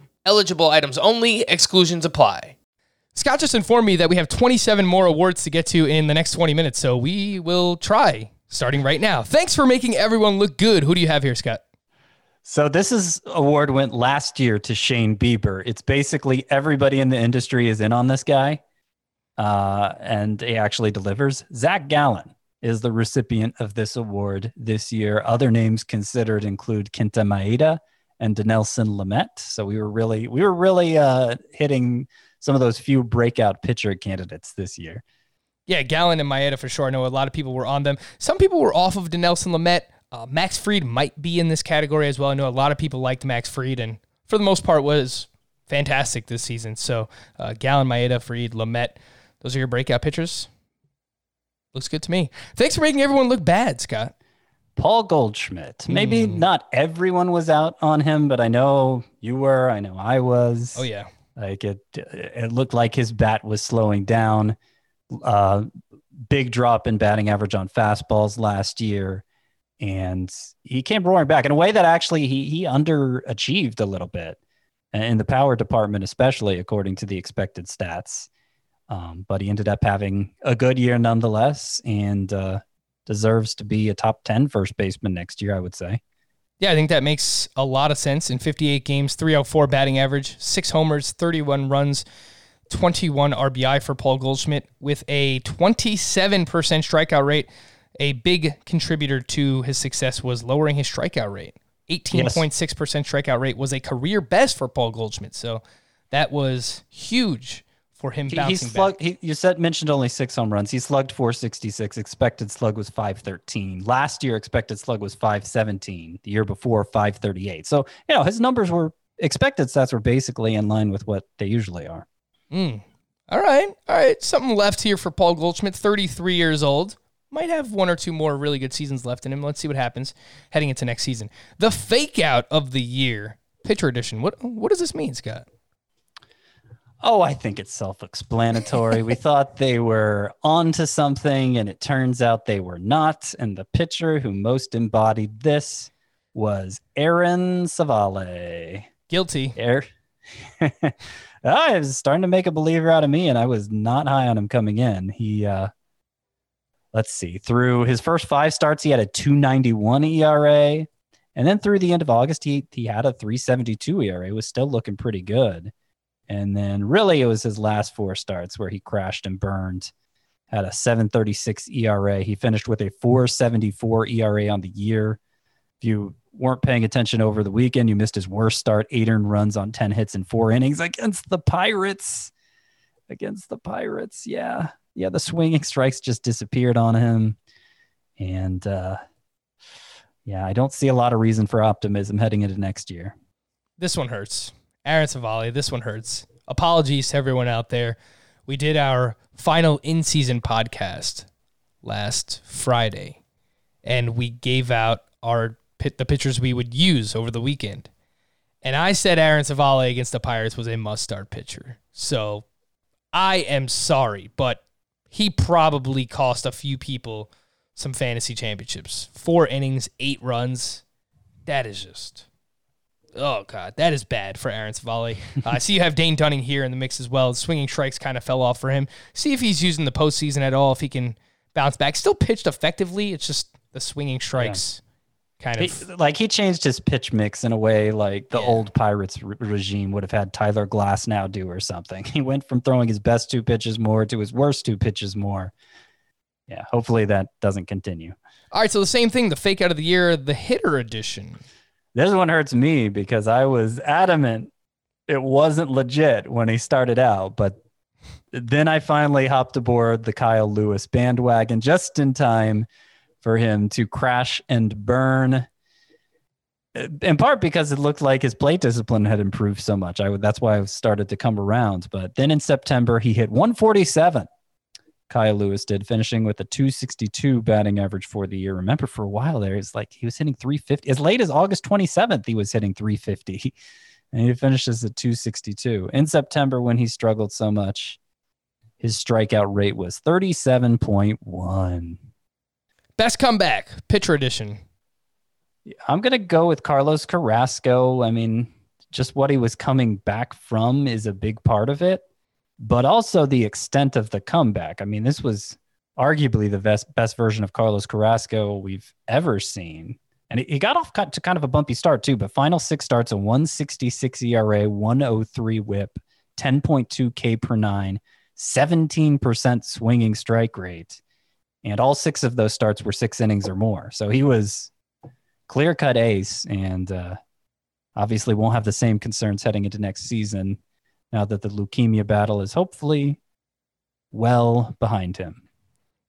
Eligible items only, exclusions apply. Scott just informed me that we have 27 more awards to get to in the next 20 minutes, so we will try starting right now. Thanks for making everyone look good. Who do you have here, Scott? So this is award went last year to Shane Bieber. It's basically everybody in the industry is in on this guy, uh, and he actually delivers. Zach Gallen is the recipient of this award this year. Other names considered include Kenta Maeda and Dinelson Lamet. So we were really we were really uh, hitting some of those few breakout pitcher candidates this year. Yeah, Gallen and Maeda for sure. I know a lot of people were on them. Some people were off of Dinelson Lamet. Uh, Max Fried might be in this category as well. I know a lot of people liked Max Fried, and for the most part was fantastic this season. So uh, Gallen, Maeda, Fried, Lamet, those are your breakout pitchers. Looks good to me. Thanks for making everyone look bad, Scott. Paul Goldschmidt. Maybe mm. not everyone was out on him, but I know you were. I know I was. Oh yeah. Like it, it looked like his bat was slowing down. Uh, big drop in batting average on fastballs last year and he came roaring back in a way that actually he he underachieved a little bit in the power department, especially according to the expected stats. Um, but he ended up having a good year nonetheless, and uh, deserves to be a top 10 first baseman next year, I would say. Yeah, I think that makes a lot of sense. In 58 games, 304 batting average, six homers, 31 runs, 21 RBI for Paul Goldschmidt with a 27% strikeout rate a big contributor to his success was lowering his strikeout rate. 18.6% strikeout rate was a career best for Paul Goldschmidt. So that was huge for him he, bouncing he slugged, back. He, you said mentioned only six home runs. He slugged 466. Expected slug was 513. Last year, expected slug was 517. The year before, 538. So you know his numbers were expected stats were basically in line with what they usually are. Mm. All right, all right. Something left here for Paul Goldschmidt, 33 years old might have one or two more really good seasons left in him. Let's see what happens heading into next season. The fake out of the year, pitcher edition. What what does this mean, Scott? Oh, I think it's self-explanatory. we thought they were onto something, and it turns out they were not. And the pitcher who most embodied this was Aaron Civale. Guilty. Air. I was starting to make a believer out of me, and I was not high on him coming in. He uh, let's see, through his first five starts, he had a 291 ERA. And then through the end of August, he, he had a 372 ERA, was still looking pretty good. And then really it was his last four starts where he crashed and burned, had a 736 ERA. He finished with a 474 ERA on the year. If you weren't paying attention over the weekend, you missed his worst start, eight earned runs on 10 hits in four innings against the Pirates. Against the Pirates, yeah yeah, the swinging strikes just disappeared on him. And uh, yeah, I don't see a lot of reason for optimism heading into next year. This one hurts. Aaron Civale, this one hurts. Apologies to everyone out there. We did our final in season podcast last Friday, and we gave out our the pitchers we would use over the weekend. And I said Aaron Civale against the Pirates was a must start pitcher. So I am sorry, but he probably cost a few people some fantasy championships. Four innings, eight runs. That is just, oh god, that is bad for Aaron. Uh, I see you have Dane Dunning here in the mix as well. Swinging strikes kind of fell off for him. See if he's using the postseason at all. If he can bounce back. Still pitched effectively. It's just the swinging strikes. Yeah kind of he, like he changed his pitch mix in a way like the yeah. old Pirates re- regime would have had Tyler Glasnow do or something. He went from throwing his best two pitches more to his worst two pitches more. Yeah, hopefully that doesn't continue. All right, so the same thing, the fake out of the year, the hitter edition. This one hurts me because I was adamant it wasn't legit when he started out, but then I finally hopped aboard the Kyle Lewis bandwagon just in time for him to crash and burn uh, in part because it looked like his plate discipline had improved so much. I would, that's why I started to come around. But then in September, he hit 147. Kyle Lewis did, finishing with a 262 batting average for the year. Remember, for a while there, it's like he was hitting 350. As late as August 27th, he was hitting 350, and he finishes at 262. In September, when he struggled so much, his strikeout rate was 37.1. Best comeback, pitcher edition. I'm going to go with Carlos Carrasco. I mean, just what he was coming back from is a big part of it. But also the extent of the comeback. I mean, this was arguably the best best version of Carlos Carrasco we've ever seen. And he got off to kind of a bumpy start too, but final six starts a 166 ERA, 103 whip, 10.2 K per nine, 17% swinging strike rate. And all six of those starts were six innings or more. So he was clear cut ace and uh, obviously won't have the same concerns heading into next season now that the leukemia battle is hopefully well behind him.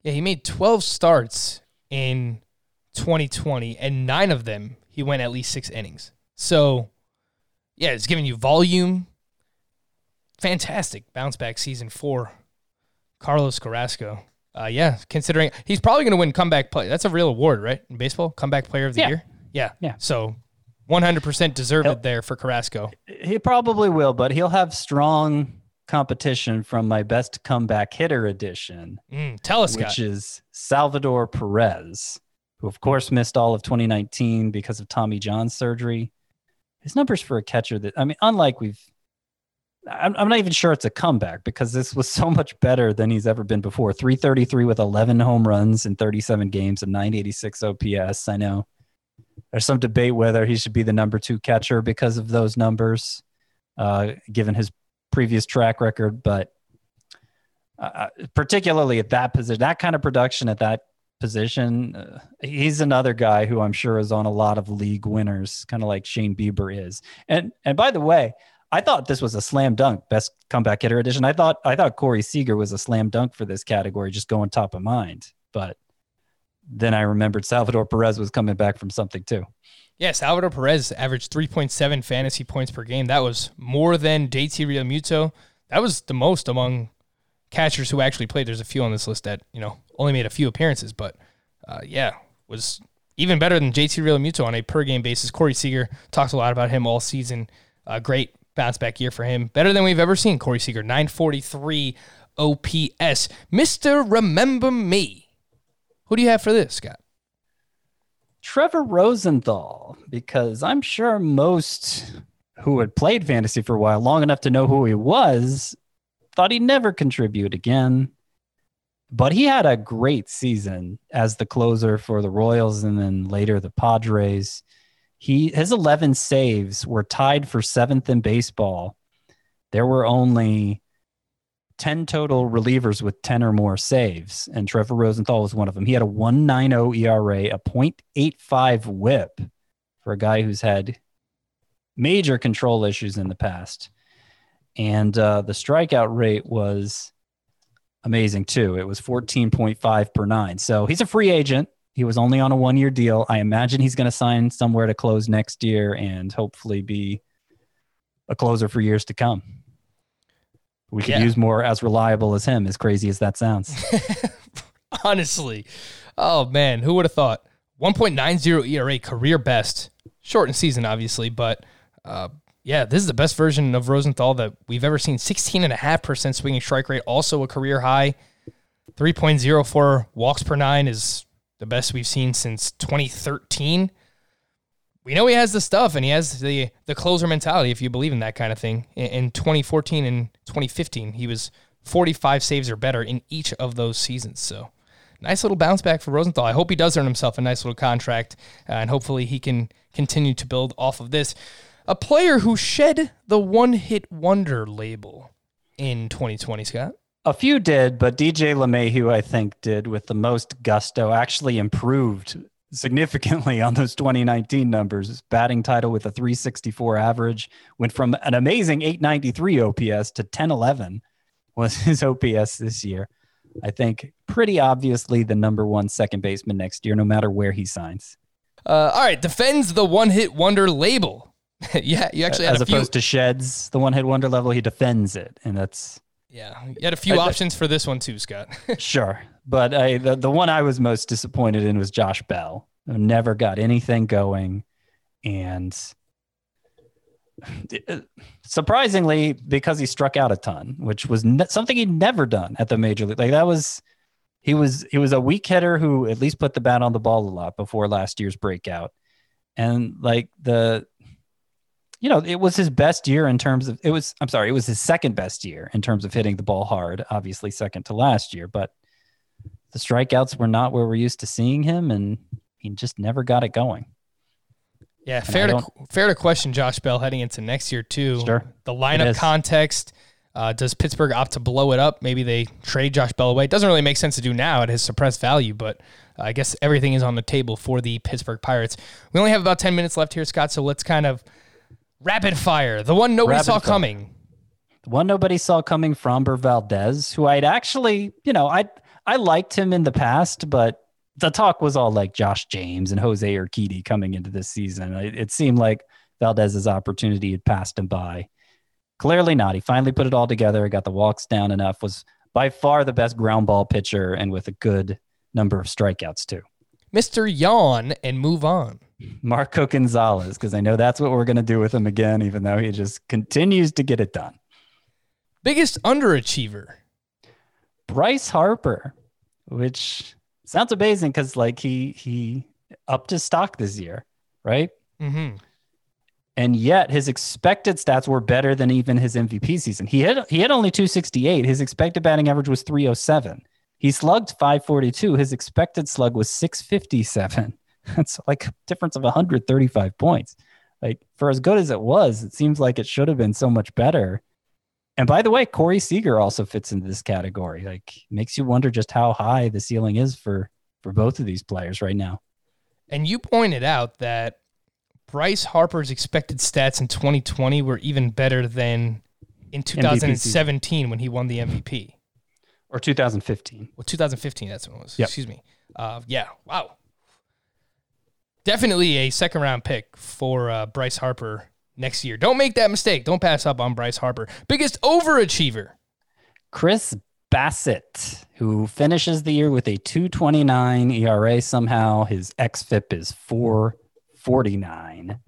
Yeah, he made 12 starts in 2020, and nine of them he went at least six innings. So, yeah, it's giving you volume. Fantastic bounce back season for Carlos Carrasco. Uh, yeah, considering he's probably going to win comeback play. That's a real award, right? In baseball, comeback player of the Yeah. year. Yeah, Yeah. So, 100% deserved He'll- it there for Carrasco. He probably will, but he'll have strong competition from my best comeback hitter edition, Mm, tell us, which Scott. is Salvador Perez, who of course missed all of 2019 because of Tommy John surgery. His numbers for a catcher that I mean, unlike we've, I'm, I'm not even sure it's a comeback because this was so much better than he's ever been before. 333 with 11 home runs in 37 games and 986 OPS. I know there's some debate whether he should be the number two catcher because of those numbers, uh, given his previous track record, but uh, particularly at that position, that kind of production at that position, uh, he's another guy who I'm sure is on a lot of league winners, kind of like Shane Bieber is. And and by the way, I thought this was a slam dunk, best comeback hitter edition. I thought I thought Corey Seager was a slam dunk for this category, just going top of mind. But then I remembered Salvador Perez was coming back from something too. Yeah, Salvador Perez averaged 3.7 fantasy points per game. That was more than JT Realmuto. That was the most among catchers who actually played. There's a few on this list that, you know, only made a few appearances, but uh, yeah, was even better than JT Realmuto on a per game basis. Corey Seager talked a lot about him all season. Great bounce back year for him. Better than we've ever seen. Corey Seager, 943 OPS. Mr. Remember Me. Who do you have for this, Scott? Trevor Rosenthal, because I'm sure most who had played fantasy for a while, long enough to know who he was, thought he'd never contribute again. But he had a great season as the closer for the Royals and then later the Padres. He his 11 saves were tied for seventh in baseball. There were only 10 total relievers with 10 or more saves, and Trevor Rosenthal was one of them. He had a 1.90 ERA, a .85 WHIP for a guy who's had major control issues in the past, and uh, the strikeout rate was amazing too. It was 14.5 per nine. So he's a free agent. He was only on a one-year deal. I imagine he's going to sign somewhere to close next year and hopefully be a closer for years to come. We could Yeah. use more as reliable as him, as crazy as that sounds. Honestly. Oh man, who would have thought? 1.90 ERA, career best. Shortened season, obviously, but uh, yeah, this is the best version of Rosenthal that we've ever seen. 16.5% swinging strike rate, also a career high. 3.04 walks per nine is the best we've seen since 2013. We know he has the stuff and he has the the closer mentality, if you believe in that kind of thing. In, in 2014 and 2015, he was 45 saves or better in each of those seasons. So nice little bounce back for Rosenthal. I hope he does earn himself a nice little contract, uh, and hopefully he can continue to build off of this. A player who shed the one hit wonder label in 2020, Scott. A few did, but DJ LeMahieu, I think, did with the most gusto, actually improved significantly on those 2019 numbers. His batting title with a 364 average went from an amazing 893 OPS to 1011 was his OPS this year. I think pretty obviously the number one second baseman next year, no matter where he signs. Uh, all right, defends the one hit wonder label. yeah, you actually As a few. opposed to Sheds, the one hit wonder level, he defends it. And that's yeah, you had a few I- options for this one too, Scott. Sure. But I, the, the one I was most disappointed in was Josh Bell, who never got anything going. And uh, surprisingly, because he struck out a ton, which was ne- something he'd never done at the major league. Like that was, he was, he was a weak hitter who at least put the bat on the ball a lot before last year's breakout. And like the, you know, it was his best year in terms of it was. I'm sorry, it was his second best year in terms of hitting the ball hard. Obviously, second to last year, but the strikeouts were not where we're used to seeing him, and he just never got it going. Yeah, fair to fair to question Josh Bell heading into next year too. Sure, the lineup context. Uh, does Pittsburgh opt to blow it up? Maybe they trade Josh Bell away. It doesn't really make sense to do now at his suppressed value, but uh, I guess everything is on the table for the Pittsburgh Pirates. We only have about 10 minutes left here, Scott, so let's kind of rapid fire. The one nobody rapid saw fire. coming. The one nobody saw coming, Framber Valdez, who I'd actually, you know, I I liked him in the past, but the talk was all like Josh James and Jose Urquidy coming into this season. It, it seemed like Valdez's opportunity had passed him by. Clearly not. He finally put it all together, got the walks down enough, was by far the best ground ball pitcher and with a good number of strikeouts too. Mr. Yawn and move on. Marco Gonzalez, because I know that's what we're going to do with him again, even though he just continues to get it done. Biggest underachiever. Bryce Harper, which sounds amazing because like he he upped his stock this year, right? Mm-hmm and yet his expected stats were better than even his MVP season. He had he had only 268. His expected batting average was 307. He slugged 542. His expected slug was 657. That's like a difference of 135 points. Like for as good as it was, it seems like it should have been so much better. And by the way, Corey Seager also fits into this category. Like makes you wonder just how high the ceiling is for for both of these players right now. And you pointed out that Bryce Harper's expected stats in 2020 were even better than in 2017 when he won the MVP. Or 2015. Well, 2015, that's when it was. Yep. Excuse me. Uh, yeah, wow. Definitely a second round pick for uh, Bryce Harper next year. Don't make that mistake. Don't pass up on Bryce Harper. Biggest overachiever. Chris Bassitt, who finishes the year with a 229 ERA somehow. His XFIP is 4 49.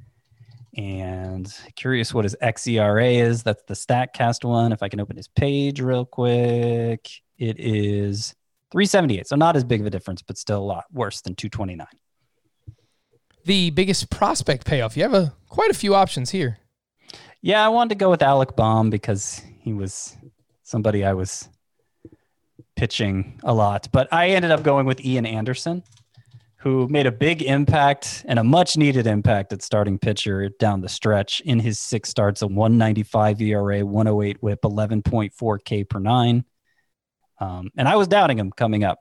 And curious what his XERA is. That's the StatCast one. If I can open his page real quick, it is 378. So not as big of a difference, but still a lot worse than 229. The biggest prospect payoff. You have a quite a few options here. Yeah, I wanted to go with Alec Bohm because he was somebody I was pitching a lot, but I ended up going with Ian Anderson who made a big impact and a much needed impact at starting pitcher down the stretch in his six starts a 195 ERA, 108 whip, 11.4 K per nine. Um, and I was doubting him coming up.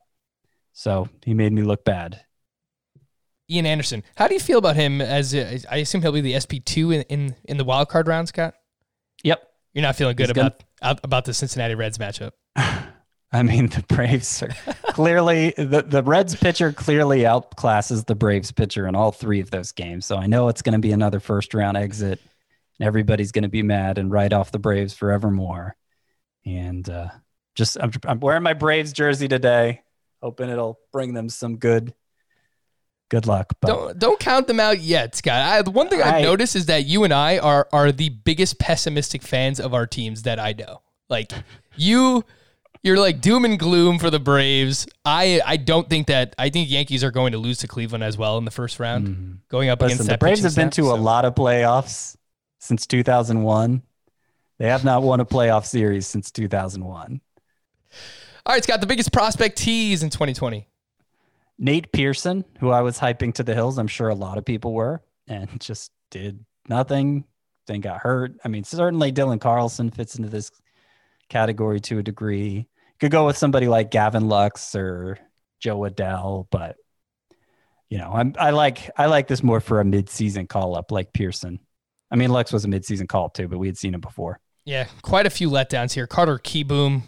So he made me look bad. Ian Anderson, how do you feel about him as I assume he'll be the SP2 in, in, in the wild card round, Scott? Yep. You're not feeling good He's about gonna... about the Cincinnati Reds matchup. I mean, the Braves are clearly the, the Reds pitcher clearly outclasses the Braves pitcher in all three of those games. So I know it's going to be another first round exit. And everybody's going to be mad and write off the Braves forevermore. And uh, just I'm, I'm wearing my Braves jersey today, hoping it'll bring them some good good luck. But don't don't count them out yet, Scott. I, the one thing I've I, noticed is that you and I are are the biggest pessimistic fans of our teams that I know. Like you you're like doom and gloom for the Braves. I I don't think that I think Yankees are going to lose to Cleveland as well in the first round, mm-hmm. going up Listen, against the Braves have been to so. a lot of playoffs since 2001. They have not won a playoff series since 2001. All right, Scott, the biggest prospect tease in 2020. Nate Pearson, who I was hyping to the hills, I'm sure a lot of people were, and just did nothing. Then got hurt. I mean, certainly Dylan Carlson fits into this category to a degree could go with somebody like Gavin Lux or Jo Adell, but you know, I'm I like I like this more for a mid-season call up like Pearson. I mean, Lux was a mid-season call up too, but we had seen him before. Yeah, quite a few letdowns here. Carter Kieboom,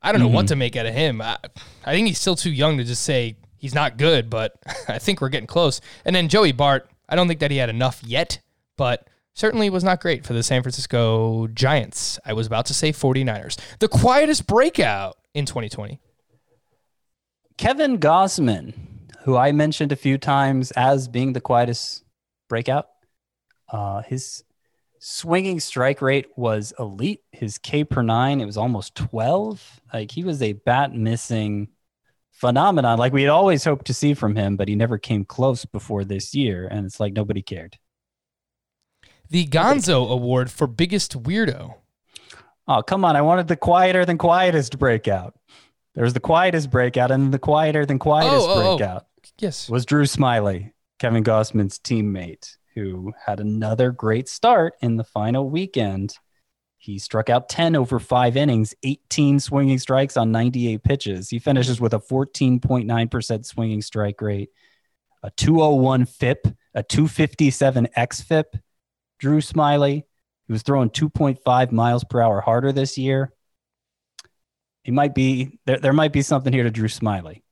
I don't know mm-hmm. what to make out of him. I, I think he's still too young to just say he's not good, but I think we're getting close. And then Joey Bart, I don't think that he had enough yet, but certainly was not great for the San Francisco Giants. I was about to say 49ers. The quietest breakout in 2020. Kevin Gausman, who I mentioned a few times as being the quietest breakout. Uh, his swinging strike rate was elite. His K per nine, it was almost 12. Like he was a bat missing phenomenon, like we had always hoped to see from him, but he never came close before this year. And it's like nobody cared. the Gonzo Award for biggest weirdo. Oh, come on. I wanted the quieter than quietest breakout. There's the quietest breakout and the quieter than quietest Oh, oh, oh. breakout Yes. was Drew Smyly, Kevin Gausman's teammate, who had another great start in the final weekend. He struck out 10 over five innings, 18 swinging strikes on 98 pitches. He finishes with a 14.9% swinging strike rate, a 201 FIP, a 257 XFIP. Drew Smyly, he was throwing 2.5 miles per hour harder this year. He might be there. There might be something here to Drew Smyly.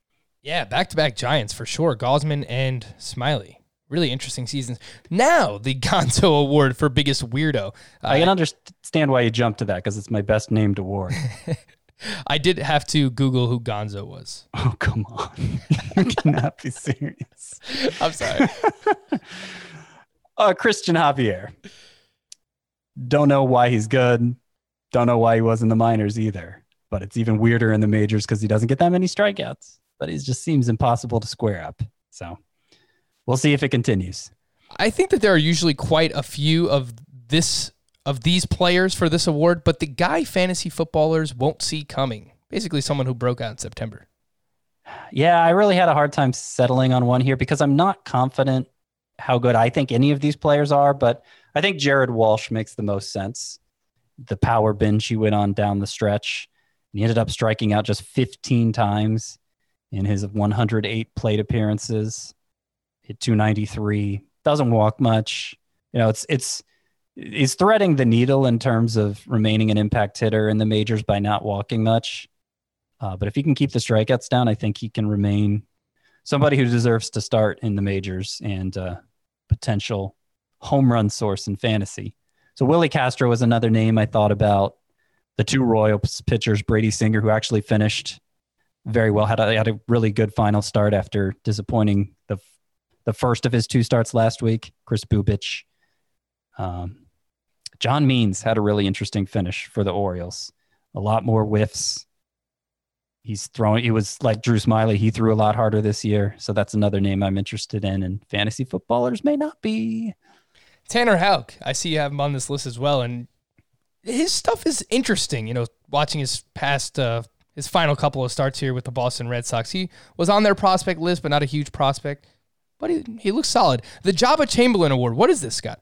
Yeah, back to back Giants for sure. Gausman and Smyly. Really interesting seasons. Now the Gonzo Award for biggest weirdo. I Uh, can understand why you jumped to that because it's my best named award. I did have to Google who Gonzo was. oh, come on. you cannot be serious. I'm sorry. Uh, Cristian Javier. Don't know why he's good. Don't know why he was in the minors either. But it's even weirder in the majors because he doesn't get that many strikeouts. But it just seems impossible to square up. So we'll see if it continues. I think that there are usually quite a few of this of these players for this award, but the guy fantasy footballers won't see coming. Basically, someone who broke out in September. Yeah, I really had a hard time settling on one here because I'm not confident how good I think any of these players are, but I think Jared Walsh makes the most sense. The power binge he went on down the stretch. And he ended up striking out just 15 times in his 108 plate appearances. Hit 293. Doesn't walk much. You know, it's it's he's threading the needle in terms of remaining an impact hitter in the majors by not walking much. Uh, but if he can keep the strikeouts down, I think he can remain somebody who deserves to start in the majors and uh, potential home run source in fantasy. So Willi Castro was another name I thought about. The two Royals pitchers, Brady Singer, who actually finished very well, had a, had a really good final start after disappointing the the first of his two starts last week. Kris Bubic. Um, John Means had a really interesting finish for the Orioles. A lot more whiffs, he's throwing he was like Drew Smyly, he threw a lot harder this year. So that's another name I'm interested in and fantasy footballers may not be. Tanner Houck, I see you have him on this list as well, and his stuff is interesting. You know, watching his past, uh, his final couple of starts here with the Boston Red Sox, he was on their prospect list, but not a huge prospect. But he, he looks solid. The Joba Chamberlain Award. What is this, Scott?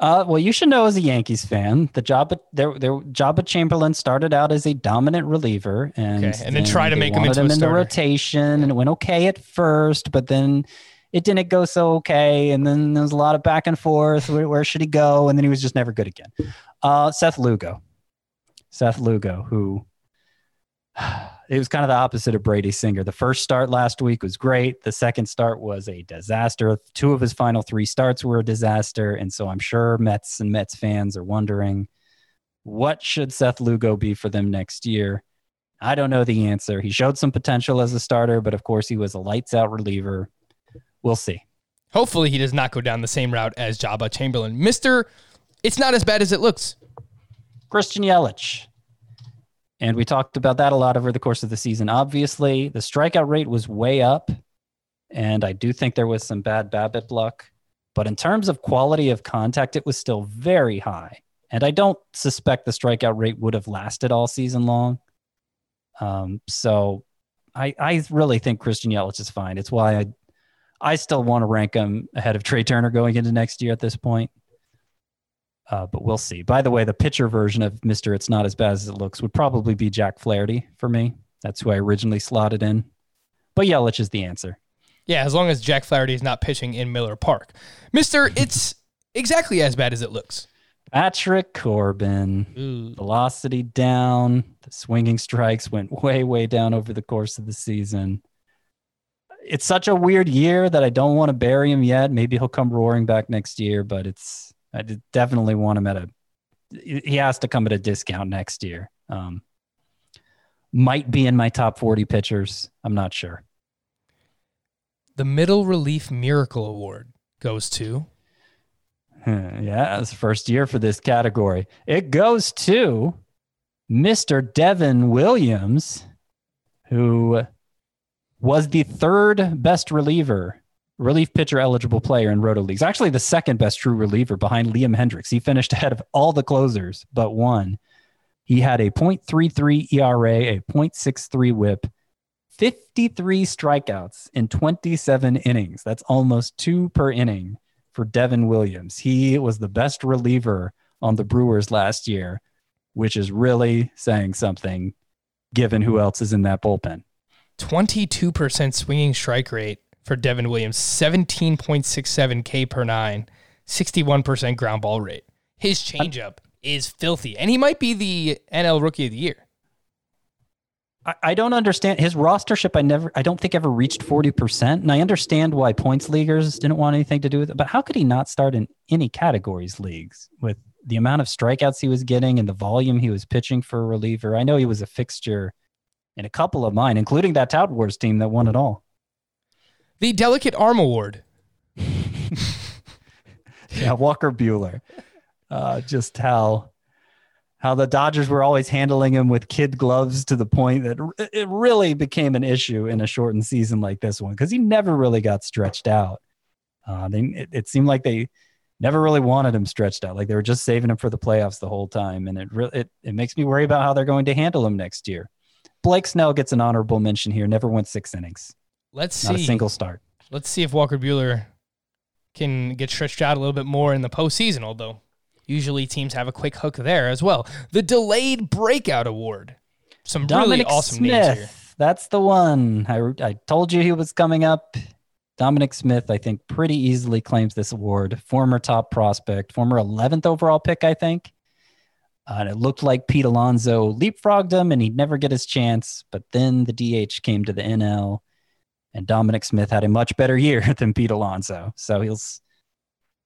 Uh, well, you should know as a Yankees fan, the Joba there, there Joba Chamberlain started out as a dominant reliever, and Okay, and then try to make him into a in the starter. rotation, and it went okay at first, but then it didn't go so okay, and then there was a lot of back and forth. Where, where should he go? And then he was just never good again. Uh, Seth Lugo, Seth Lugo, who it was kind of the opposite of Brady Singer. The first start last week was great. The second start was a disaster. Two of his final three starts were a disaster. And so I'm sure Mets and Mets fans are wondering what should Seth Lugo be for them next year? I don't know the answer. He showed some potential as a starter, but of course he was a lights out reliever. We'll see. Hopefully, he does not go down the same route as Joba Chamberlain. Mister, it's not as bad as it looks. Christian Yelich. And we talked about that a lot over the course of the season. Obviously, the strikeout rate was way up. And I do think there was some bad BABIP luck. But in terms of quality of contact, it was still very high. And I don't suspect the strikeout rate would have lasted all season long. Um, so I, I really think Christian Yelich is fine. It's why I, I still want to rank him ahead of Trea Turner going into next year at this point. Uh, but we'll see. By the way, the pitcher version of Mister It's Not as Bad as It Looks would probably be Jack Flaherty for me. That's who I originally slotted in. But Yelich is the answer. Yeah, as long as Jack Flaherty is not pitching in Miller Park. Mister, it's exactly as bad as it looks. Patrick Corbin, Ooh. velocity down. The swinging strikes went way, way down over the course of the season. It's such a weird year that I don't want to bury him yet. Maybe he'll come roaring back next year, but it's I definitely want him at a. He has to come at a discount next year. Um, might be in my top forty pitchers. I'm not sure. The Middle Relief Miracle Award goes to yeah, it's first year for this category. It goes to Mr. Devin Williams, who was the third best reliever relief pitcher eligible player in roto leagues. Actually, the second best true reliever behind Liam Hendriks. He finished ahead of all the closers but one. He had a .33 ERA, a .63 WHIP, 53 strikeouts in 27 innings. That's almost two per inning for Devin Williams. He was the best reliever on the Brewers last year, which is really saying something given who else is in that bullpen. 22% swinging strike rate for Devin Williams, 17.67 K per nine, 61% ground ball rate. His changeup is filthy, and he might be the NL Rookie of the Year. I, I don't understand his rostership. I never, I don't think ever reached 40%. And I understand why points leaguers didn't want anything to do with it, but how could he not start in any categories leagues with the amount of strikeouts he was getting and the volume he was pitching for a reliever? I know he was a fixture in a couple of mine, including that Tout Wars team that won it all. The Delicate Arm Award. yeah, Walker Buehler. Uh, just how how the Dodgers were always handling him with kid gloves to the point that it really became an issue in a shortened season like this one because he never really got stretched out. Uh, they, it, it, seemed like they never really wanted him stretched out, like they were just saving him for the playoffs the whole time, and it really it, it makes me worry about how they're going to handle him next year. Blake Snell gets an honorable mention here. Never went six innings. Let's Not see. a single start. Let's see if Walker Buehler can get stretched out a little bit more in the postseason, although usually teams have a quick hook there as well. The Delayed Breakout Award. Some Dominic really awesome Smith. names here. That's the one. I, I told you he was coming up. Dominic Smith, I think, pretty easily claims this award. Former top prospect, former 11th overall pick, I think. Uh, and it looked like Pete Alonso leapfrogged him and he'd never get his chance. But then the DH came to the NL and Dominic Smith had a much better year than Pete Alonso. So he'll,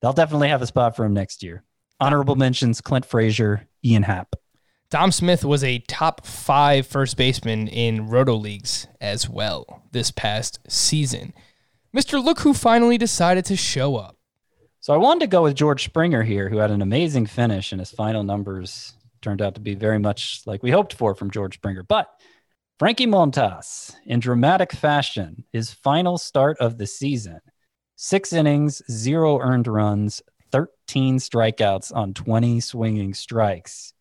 they'll definitely have a spot for him next year. Honorable mentions Clint Frazier, Ian Happ. Dom Smith was a top five first baseman in roto leagues as well this past season. Mr. Look who finally decided to show up. So I wanted to go with George Springer here, who had an amazing finish, and his final numbers turned out to be very much like we hoped for from George Springer. But Frankie Montas, in dramatic fashion, his final start of the season, six innings, zero earned runs, 13 strikeouts on 20 swinging strikes.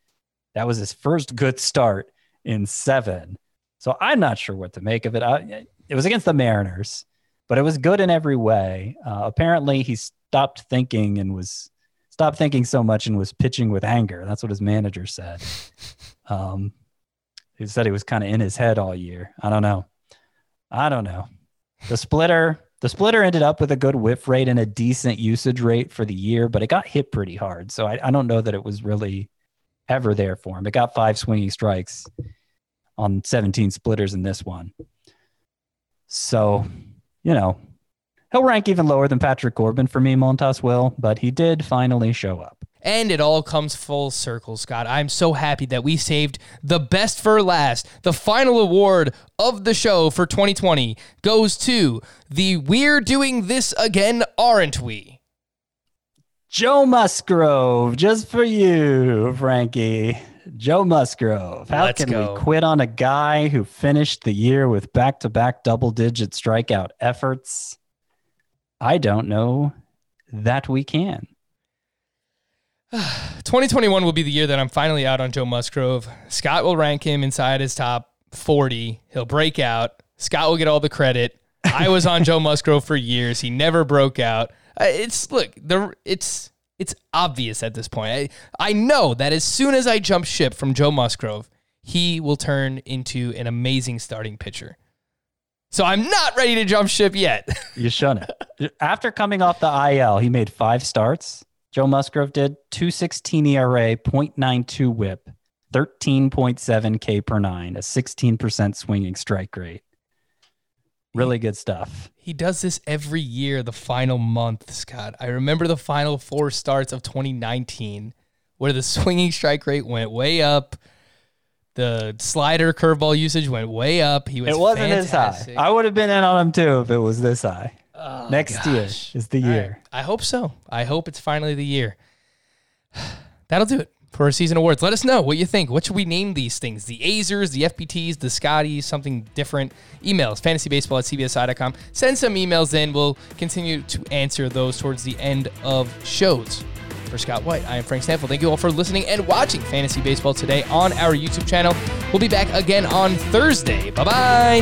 That was his first good start in seven. So I'm not sure what to make of it. I, it was against the Mariners, but it was good in every way. Uh, apparently, he stopped thinking and was stopped thinking so much and was pitching with anger. That's what his manager said. Um, he said he was kind of in his head all year. I don't know. I don't know. The splitter, the splitter ended up with a good whiff rate and a decent usage rate for the year, but it got hit pretty hard. So I, I don't know that it was really ever there for him. It got five swinging strikes on 17 splitters in this one. So, you know, he'll rank even lower than Patrick Corbin for me, Montas will, but he did finally show up. And it all comes full circle, Scott. I'm so happy that we saved the best for last. The final award of the show for 2020 goes to the We're Doing This Again, Aren't We? Joe Musgrove, just for you, Frankie. Joe Musgrove. How Let's can go. we quit on a guy who finished the year with back to back double digit strikeout efforts? I don't know that we can. 2021 will be the year that I'm finally out on Joe Musgrove. Scott will rank him inside his top 40. He'll break out. Scott will get all the credit. I was on Joe Musgrove for years. He never broke out. It's look, the it's it's obvious at this point. I I know that as soon as I jump ship from Joe Musgrove, he will turn into an amazing starting pitcher. So I'm not ready to jump ship yet. You shouldn't. After coming off the IL, he made five starts. Joe Musgrove did 216 ERA, 0.92 whip, 13.7 K per nine, a 16% swinging strike rate. Really good stuff. He does this every year, the final month, Scott. I remember the final four starts of 2019 where the swinging strike rate went way up. The slider curveball usage went way up. He was it wasn't fantastic. as high. I would have been in on him too if it was this high. Oh, Next year is the All right. year. I hope so. I hope it's finally the year. That'll do it for our season awards. Let us know what you think. What should we name these things? The Aizers, the FPTs, the Scotties, something different. Emails, fantasybaseball at cbsi.com. Send some emails in. We'll continue to answer those towards the end of shows. For Scott White, I am Frank Stampfl. Thank you all for listening and watching Fantasy Baseball today on our YouTube channel. We'll be back again on Thursday. Bye bye.